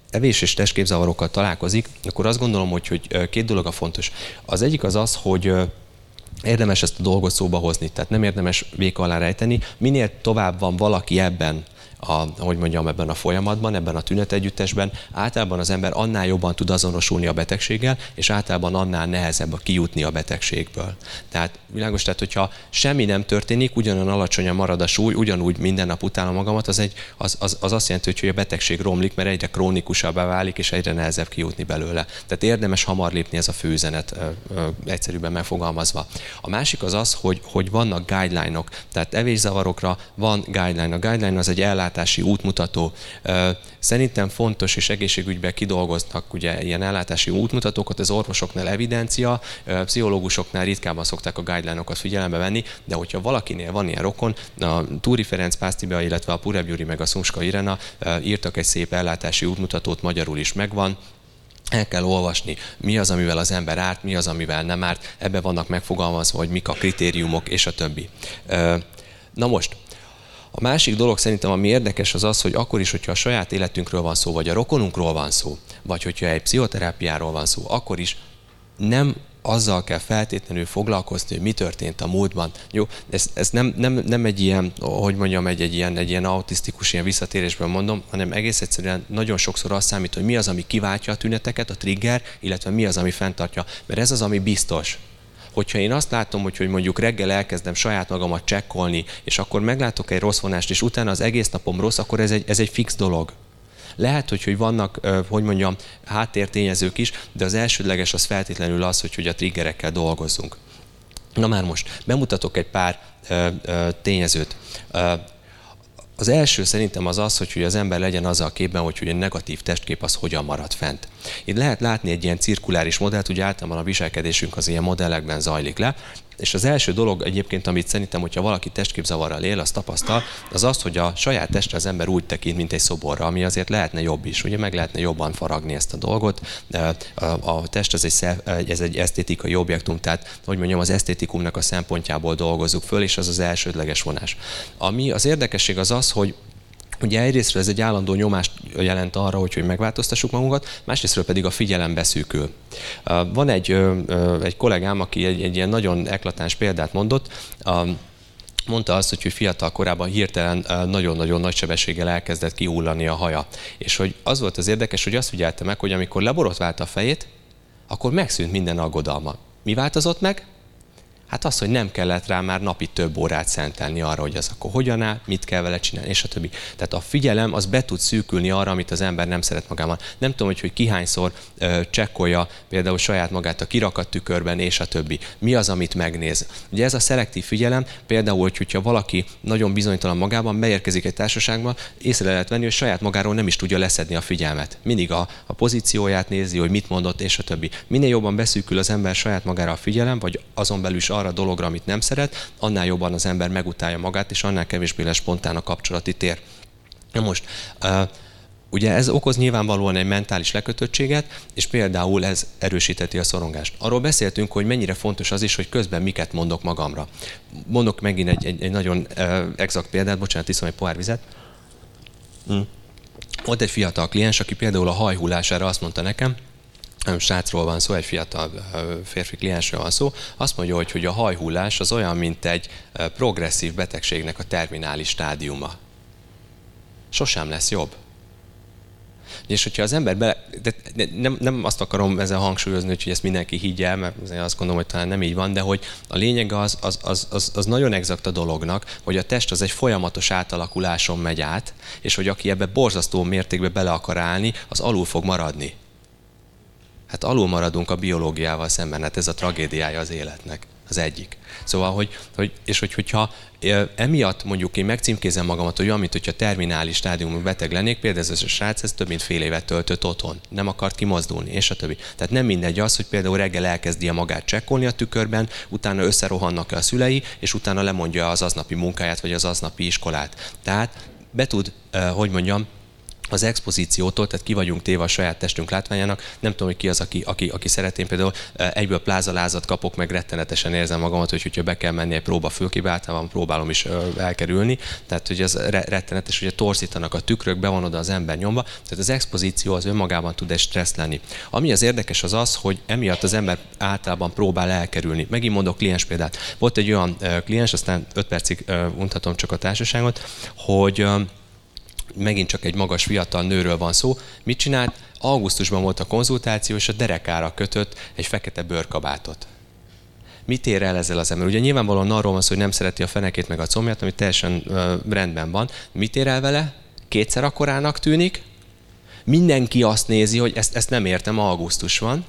evés és testképzavarokkal találkozik, akkor azt gondolom, hogy, hogy két dolog a fontos. Az egyik az az, hogy érdemes ezt a dolgot szóba hozni, tehát nem érdemes véka alá rejteni. Minél tovább van valaki ebben, a, hogy mondjam, ebben a folyamatban, ebben a tünetegyüttesben, általában az ember annál jobban tud azonosulni a betegséggel, és általában annál nehezebb a kijutni a betegségből. Tehát világos, tehát hogyha semmi nem történik, ugyanolyan alacsonyan marad a súly, ugyanúgy minden nap utálom magamat, az, egy, az, az, az azt jelenti, hogy a betegség romlik, mert egyre krónikusabbá válik, és egyre nehezebb kijutni belőle. Tehát érdemes hamar lépni ez a főüzenet egyszerűbben megfogalmazva. A másik az az, hogy, hogy vannak guideline-ok, tehát evészavarokra van guideline. A guideline az egy ellátási útmutató. Szerintem fontos, és egészségügyben kidolgoznak ugye ilyen ellátási útmutatókat, az orvosoknál evidencia, pszichológusoknál ritkábban szokták a guideline-okat figyelembe venni, de hogyha valakinél van ilyen rokon, a Túri Ferenc Pásztiba, illetve a Purev Gyuri meg a Szumska Irena írtak egy szép ellátási útmutatót, magyarul is megvan, el kell olvasni, mi az, amivel az ember árt, mi az, amivel nem árt, ebbe vannak megfogalmazva, hogy mik a kritériumok, és a többi. Na most, a másik dolog szerintem, ami érdekes, az az, hogy akkor is, hogyha a saját életünkről van szó, vagy a rokonunkról van szó, vagy hogyha egy pszichoterápiáról van szó, akkor is nem azzal kell feltétlenül foglalkozni, hogy mi történt a múltban. Jó, ez, ez nem, nem, nem egy ilyen, hogy mondjam, egy, egy, ilyen, egy ilyen autisztikus ilyen visszatérésben mondom, hanem egész egyszerűen nagyon sokszor azt számít, hogy mi az, ami kiváltja a tüneteket, a trigger, illetve mi az, ami fenntartja. Mert ez az, ami biztos hogyha én azt látom, hogy, hogy mondjuk reggel elkezdem saját magamat csekkolni, és akkor meglátok egy rossz vonást, és utána az egész napom rossz, akkor ez egy, ez egy fix dolog. Lehet, hogy, hogy vannak, hogy mondjam, háttértényezők is, de az elsődleges az feltétlenül az, hogy, hogy a triggerekkel dolgozzunk. Na már most bemutatok egy pár tényezőt. Az első szerintem az az, hogy, hogy az ember legyen az a képben, hogy, hogy egy negatív testkép az hogyan marad fent. Itt lehet látni egy ilyen cirkuláris modellt, ugye általában a viselkedésünk az ilyen modellekben zajlik le, és az első dolog egyébként, amit szerintem, hogyha valaki testképzavarral él, az tapasztal, az az, hogy a saját testre az ember úgy tekint, mint egy szoborra, ami azért lehetne jobb is. Ugye meg lehetne jobban faragni ezt a dolgot. A test ez egy, ez egy esztétikai objektum, tehát hogy mondjam, az esztétikumnak a szempontjából dolgozzuk föl, és az az elsődleges vonás. Ami az érdekesség az az, hogy Ugye egyrésztről ez egy állandó nyomást jelent arra, hogy, hogy megváltoztassuk magunkat, másrésztről pedig a figyelem beszűkül. Van egy, egy kollégám, aki egy, egy ilyen nagyon eklatáns példát mondott, mondta azt, hogy fiatal korában hirtelen nagyon-nagyon nagy sebességgel elkezdett kihullani a haja. És hogy az volt az érdekes, hogy azt figyelte meg, hogy amikor leborotvált a fejét, akkor megszűnt minden aggodalma. Mi változott meg? Hát az, hogy nem kellett rá már napi több órát szentelni arra, hogy az akkor hogyan áll, mit kell vele csinálni, és a többi. Tehát a figyelem az be tud szűkülni arra, amit az ember nem szeret magában. Nem tudom, hogy, hogy kihányszor ö, csekkolja például saját magát a kirakat tükörben, és a többi. Mi az, amit megnéz? Ugye ez a szelektív figyelem, például, hogy, hogyha valaki nagyon bizonytalan magában beérkezik egy társaságba, észre lehet venni, hogy saját magáról nem is tudja leszedni a figyelmet. Mindig a, a pozícióját nézi, hogy mit mondott, és a többi. Minél jobban beszűkül az ember saját magára a figyelem, vagy azon belül is arra dologra, amit nem szeret, annál jobban az ember megutálja magát, és annál kevésbé lesz spontán a kapcsolati tér. Na most, Ugye ez okoz nyilvánvalóan egy mentális lekötöttséget, és például ez erősíteti a szorongást. Arról beszéltünk, hogy mennyire fontos az is, hogy közben miket mondok magamra. Mondok megint egy, egy, egy nagyon exakt példát, bocsánat, iszom egy pohár vizet. Hm. Volt egy fiatal kliens, aki például a hajhullására azt mondta nekem, srácról van szó, egy fiatal férfi kliensről van szó, azt mondja, hogy, hogy a hajhullás az olyan, mint egy progresszív betegségnek a terminális stádiuma. Sosem lesz jobb. És hogyha az ember bele, de nem, nem azt akarom ezzel hangsúlyozni, hogy ezt mindenki higgye el, mert azért azt gondolom, hogy talán nem így van, de hogy a lényeg az, az, az, az, az nagyon exakt a dolognak, hogy a test az egy folyamatos átalakuláson megy át, és hogy aki ebbe borzasztó mértékben bele akar állni, az alul fog maradni hát alul maradunk a biológiával szemben, hát ez a tragédiája az életnek, az egyik. Szóval, hogy, hogy és hogy, hogyha emiatt mondjuk én megcímkézem magamat, hogy olyan, mint hogyha terminális stádiumú beteg lennék, például ez a srác, ez több mint fél évet töltött otthon, nem akart kimozdulni, és a többi. Tehát nem mindegy az, hogy például reggel elkezdi a magát csekkolni a tükörben, utána összerohannak a szülei, és utána lemondja az aznapi munkáját, vagy az aznapi iskolát. Tehát be tud, hogy mondjam, az expozíciótól, tehát ki vagyunk téve a saját testünk látványának. Nem tudom, hogy ki az, aki, aki, aki szeretén például egyből plázalázat kapok, meg rettenetesen érzem magamat, hogy hogyha be kell menni egy próba fülkébe, általában próbálom is elkerülni. Tehát, hogy ez rettenetes, ugye torzítanak a tükrök, be van oda az ember nyomba. Tehát az expozíció az önmagában tud egy stressz lenni. Ami az érdekes az az, hogy emiatt az ember általában próbál elkerülni. Megint mondok kliens példát. Volt egy olyan kliens, aztán 5 percig untatom csak a társaságot, hogy megint csak egy magas fiatal nőről van szó. Mit csinált? Augusztusban volt a konzultáció, és a derekára kötött egy fekete bőrkabátot. Mit ér el ezzel az ember? Ugye nyilvánvalóan arról van szó, hogy nem szereti a fenekét meg a combját, ami teljesen uh, rendben van. Mit ér el vele? Kétszer akkorának tűnik. Mindenki azt nézi, hogy ezt, ezt nem értem, augusztus van.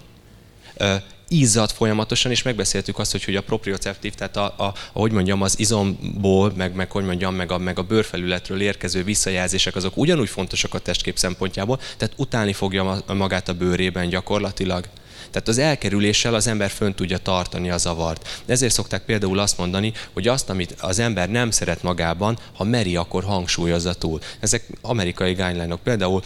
Uh, izzad folyamatosan, és megbeszéltük azt, hogy, hogy a proprioceptív, tehát a, a, ahogy mondjam, az izomból, meg, meg hogy mondjam, meg a, meg a bőrfelületről érkező visszajelzések, azok ugyanúgy fontosak a testkép szempontjából, tehát utálni fogja magát a bőrében gyakorlatilag. Tehát az elkerüléssel az ember fönn tudja tartani a zavart. Ezért szokták például azt mondani, hogy azt, amit az ember nem szeret magában, ha meri, akkor hangsúlyozza túl. Ezek amerikai guideline -ok. Például,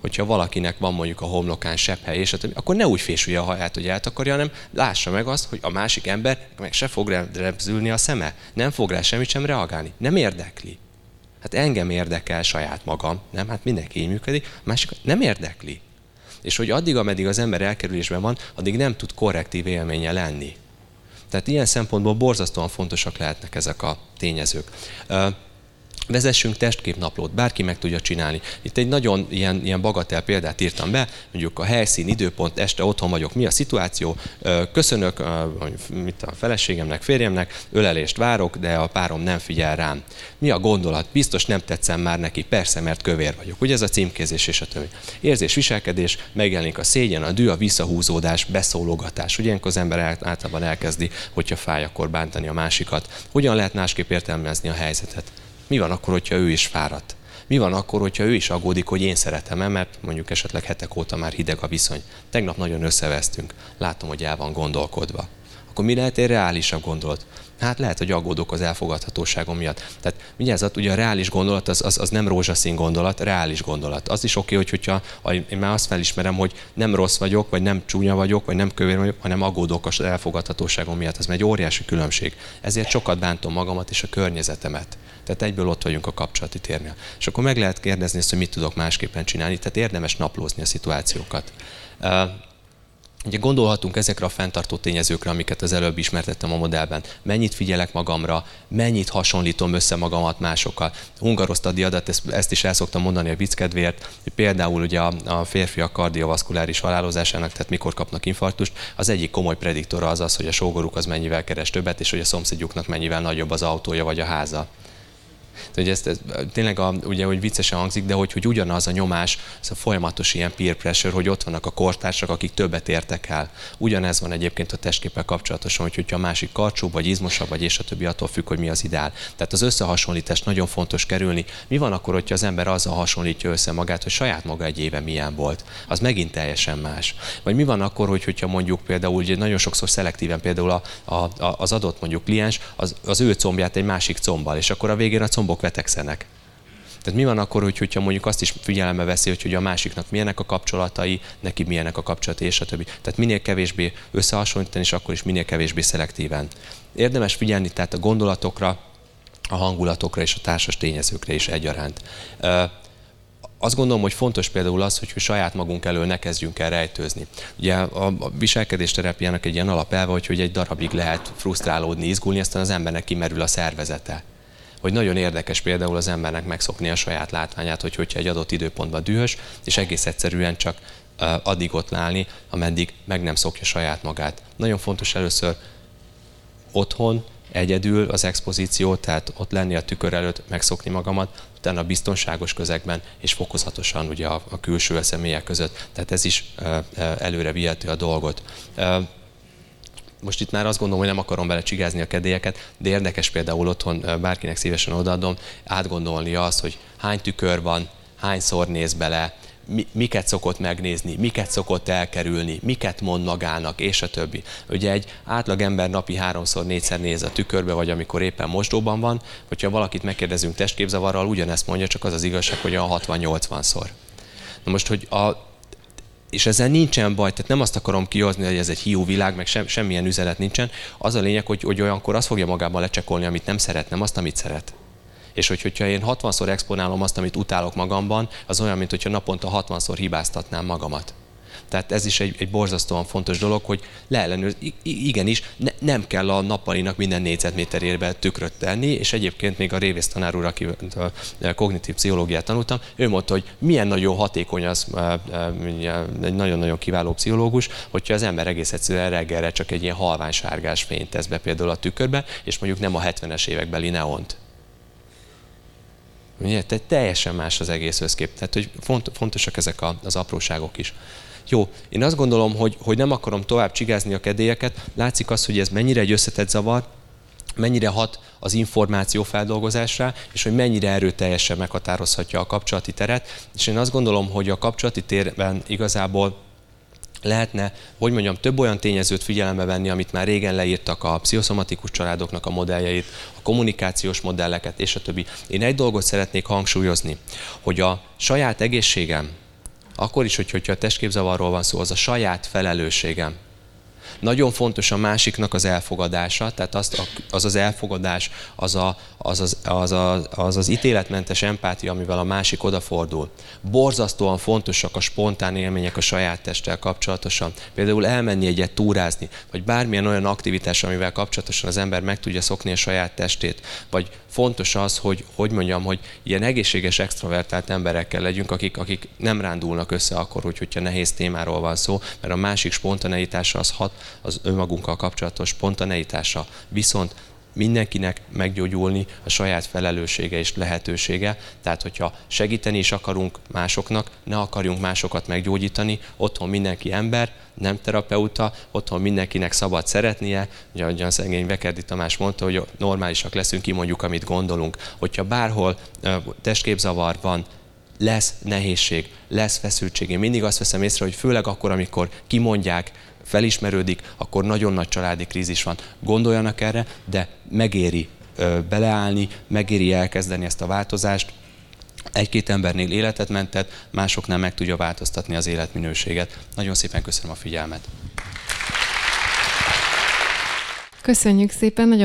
hogyha valakinek van mondjuk a homlokán sepphely, és akkor ne úgy fésülje a haját, hogy eltakarja, hanem lássa meg azt, hogy a másik ember meg se fog repzülni a szeme. Nem fog rá semmit sem reagálni. Nem érdekli. Hát engem érdekel saját magam, nem? Hát mindenki így működik. Másik nem érdekli. És hogy addig, ameddig az ember elkerülésben van, addig nem tud korrektív élménye lenni. Tehát ilyen szempontból borzasztóan fontosak lehetnek ezek a tényezők. Vezessünk testképnaplót, bárki meg tudja csinálni. Itt egy nagyon ilyen, ilyen bagatel példát írtam be, mondjuk a helyszín, időpont, este otthon vagyok, mi a szituáció, köszönök mit a feleségemnek, férjemnek, ölelést várok, de a párom nem figyel rám. Mi a gondolat? Biztos nem tetszem már neki, persze, mert kövér vagyok. Ugye ez a címkézés és a többi. Érzés, viselkedés, megjelenik a szégyen, a dű, a visszahúzódás, beszólogatás. Ugye ilyenkor az ember általában elkezdi, hogyha fáj, akkor bántani a másikat. Hogyan lehet másképp értelmezni a helyzetet? Mi van akkor, hogyha ő is fáradt? Mi van akkor, hogyha ő is aggódik, hogy én szeretem-e, mert mondjuk esetleg hetek óta már hideg a viszony. Tegnap nagyon összevesztünk. Látom, hogy el van gondolkodva. Akkor mi lehet egy reálisabb gondolat? Hát lehet, hogy aggódok az elfogadhatóságom miatt. Tehát vigyázzat, ugye a reális gondolat az, az, az nem rózsaszín gondolat, reális gondolat. Az is oké, okay, hogy hogyha én már azt felismerem, hogy nem rossz vagyok, vagy nem csúnya vagyok, vagy nem kövér vagyok, hanem aggódok az elfogadhatóságom miatt. Ez egy óriási különbség. Ezért sokat bántom magamat és a környezetemet. Tehát egyből ott vagyunk a kapcsolati térnél. És akkor meg lehet kérdezni ezt, hogy mit tudok másképpen csinálni. Tehát érdemes naplózni a szituációkat. Ugye gondolhatunk ezekre a fenntartó tényezőkre, amiket az előbb ismertettem a modellben. Mennyit figyelek magamra, mennyit hasonlítom össze magamat másokkal. Hungarosztadi adat, ezt, ezt is el szoktam mondani a vicc kedvéért, hogy például ugye a, a férfiak kardiovaszkuláris halálozásának, tehát mikor kapnak infarktust, az egyik komoly prediktora az az, hogy a sógoruk az mennyivel keres többet, és hogy a szomszédjuknak mennyivel nagyobb az autója vagy a háza. Hogy ezt, ez, tényleg a, ugye, hogy viccesen hangzik, de hogy, hogy ugyanaz a nyomás, ez a folyamatos ilyen peer pressure, hogy ott vannak a kortársak, akik többet értek el. Ugyanez van egyébként a testképpel kapcsolatosan, hogy hogyha a másik karcsú, vagy izmosabb, vagy és a többi attól függ, hogy mi az ideál. Tehát az összehasonlítás nagyon fontos kerülni. Mi van akkor, hogyha az ember azzal hasonlítja össze magát, hogy saját maga egy éve milyen volt? Az megint teljesen más. Vagy mi van akkor, hogy, hogyha mondjuk például, ugye nagyon sokszor szelektíven például a, a, az adott mondjuk kliens, az, az ő combját egy másik combbal, és akkor a végén a combok betegszenek. Tehát mi van akkor, hogy, hogyha mondjuk azt is figyelembe veszi, hogy, hogy a másiknak milyenek a kapcsolatai, neki milyenek a kapcsolatai, és a többi. Tehát minél kevésbé összehasonlítani, és akkor is minél kevésbé szelektíven. Érdemes figyelni tehát a gondolatokra, a hangulatokra és a társas tényezőkre is egyaránt. Azt gondolom, hogy fontos például az, hogy saját magunk elől ne kezdjünk el rejtőzni. Ugye a viselkedésterápiának egy ilyen alapelve, hogy, hogy egy darabig lehet frusztrálódni, izgulni, aztán az embernek kimerül a szervezete hogy nagyon érdekes például az embernek megszokni a saját látványát, hogy hogyha egy adott időpontban dühös, és egész egyszerűen csak addig ott állni, ameddig meg nem szokja saját magát. Nagyon fontos először otthon, egyedül az expozíció, tehát ott lenni a tükör előtt, megszokni magamat, utána a biztonságos közegben, és fokozatosan ugye a, a külső személyek között. Tehát ez is előre vihető a dolgot most itt már azt gondolom, hogy nem akarom bele csigázni a kedélyeket, de érdekes például otthon bárkinek szívesen odaadom, átgondolni azt, hogy hány tükör van, hányszor néz bele, miket szokott megnézni, miket szokott elkerülni, miket mond magának, és a többi. Ugye egy átlag ember napi háromszor, négyszer néz a tükörbe, vagy amikor éppen mosdóban van, hogyha valakit megkérdezünk testképzavarral, ugyanezt mondja, csak az az igazság, hogy a 60-80-szor. Na most, hogy a és ezzel nincsen baj, tehát nem azt akarom kihozni, hogy ez egy hiú világ, meg sem, semmilyen üzenet nincsen. Az a lényeg, hogy, hogy olyankor azt fogja magában lecsekolni, amit nem szeret, nem azt, amit szeret. És hogy, hogyha én 60-szor exponálom azt, amit utálok magamban, az olyan, mint hogyha naponta 60-szor hibáztatnám magamat. Tehát ez is egy, egy borzasztóan fontos dolog, hogy leellenőr, igenis, ne, nem kell a nappalinak minden négyzetméterérbe tükröt tenni, és egyébként még a Révész tanár úr, aki a kognitív pszichológiát tanultam, ő mondta, hogy milyen nagyon hatékony az, egy nagyon-nagyon kiváló pszichológus, hogyha az ember egész egyszerűen reggelre csak egy ilyen halvány sárgás fényt tesz be például a tükörbe, és mondjuk nem a 70-es évekbeli neont. Ugye? Tehát teljesen más az egész összkép. Tehát, hogy fontosak ezek az apróságok is. Jó, én azt gondolom, hogy, hogy nem akarom tovább csigázni a kedélyeket. Látszik az, hogy ez mennyire egy összetett zavar, mennyire hat az információ feldolgozásra, és hogy mennyire erőteljesen meghatározhatja a kapcsolati teret. És én azt gondolom, hogy a kapcsolati térben igazából lehetne, hogy mondjam, több olyan tényezőt figyelembe venni, amit már régen leírtak a pszichoszomatikus családoknak a modelljeit, a kommunikációs modelleket és a többi. Én egy dolgot szeretnék hangsúlyozni, hogy a saját egészségem, akkor is, hogy, hogyha a testképzavarról van szó, az a saját felelősségem. Nagyon fontos a másiknak az elfogadása, tehát azt, az az elfogadás, az, a, az, az, az, az, az ítéletmentes empátia, amivel a másik odafordul. Borzasztóan fontosak a spontán élmények a saját testtel kapcsolatosan. Például elmenni egyet túrázni, vagy bármilyen olyan aktivitás, amivel kapcsolatosan az ember meg tudja szokni a saját testét, vagy fontos az, hogy, hogy mondjam, hogy ilyen egészséges, extrovertált emberekkel legyünk, akik, akik nem rándulnak össze akkor, hogy, hogyha nehéz témáról van szó, mert a másik spontaneitása az hat az önmagunkkal kapcsolatos spontaneitása. Viszont mindenkinek meggyógyulni a saját felelőssége és lehetősége. Tehát, hogyha segíteni is akarunk másoknak, ne akarjunk másokat meggyógyítani, otthon mindenki ember, nem terapeuta, otthon mindenkinek szabad szeretnie, ugye ahogy a szegény Bekerdi Tamás mondta, hogy normálisak leszünk, kimondjuk, amit gondolunk. Hogyha bárhol testképzavar van, lesz nehézség, lesz feszültség. Én mindig azt veszem észre, hogy főleg akkor, amikor kimondják, felismerődik, akkor nagyon nagy családi krízis van. Gondoljanak erre, de megéri beleállni, megéri elkezdeni ezt a változást, egy-két embernél életet mentett, másoknál meg tudja változtatni az életminőséget. Nagyon szépen köszönöm a figyelmet. Köszönjük szépen, nagyon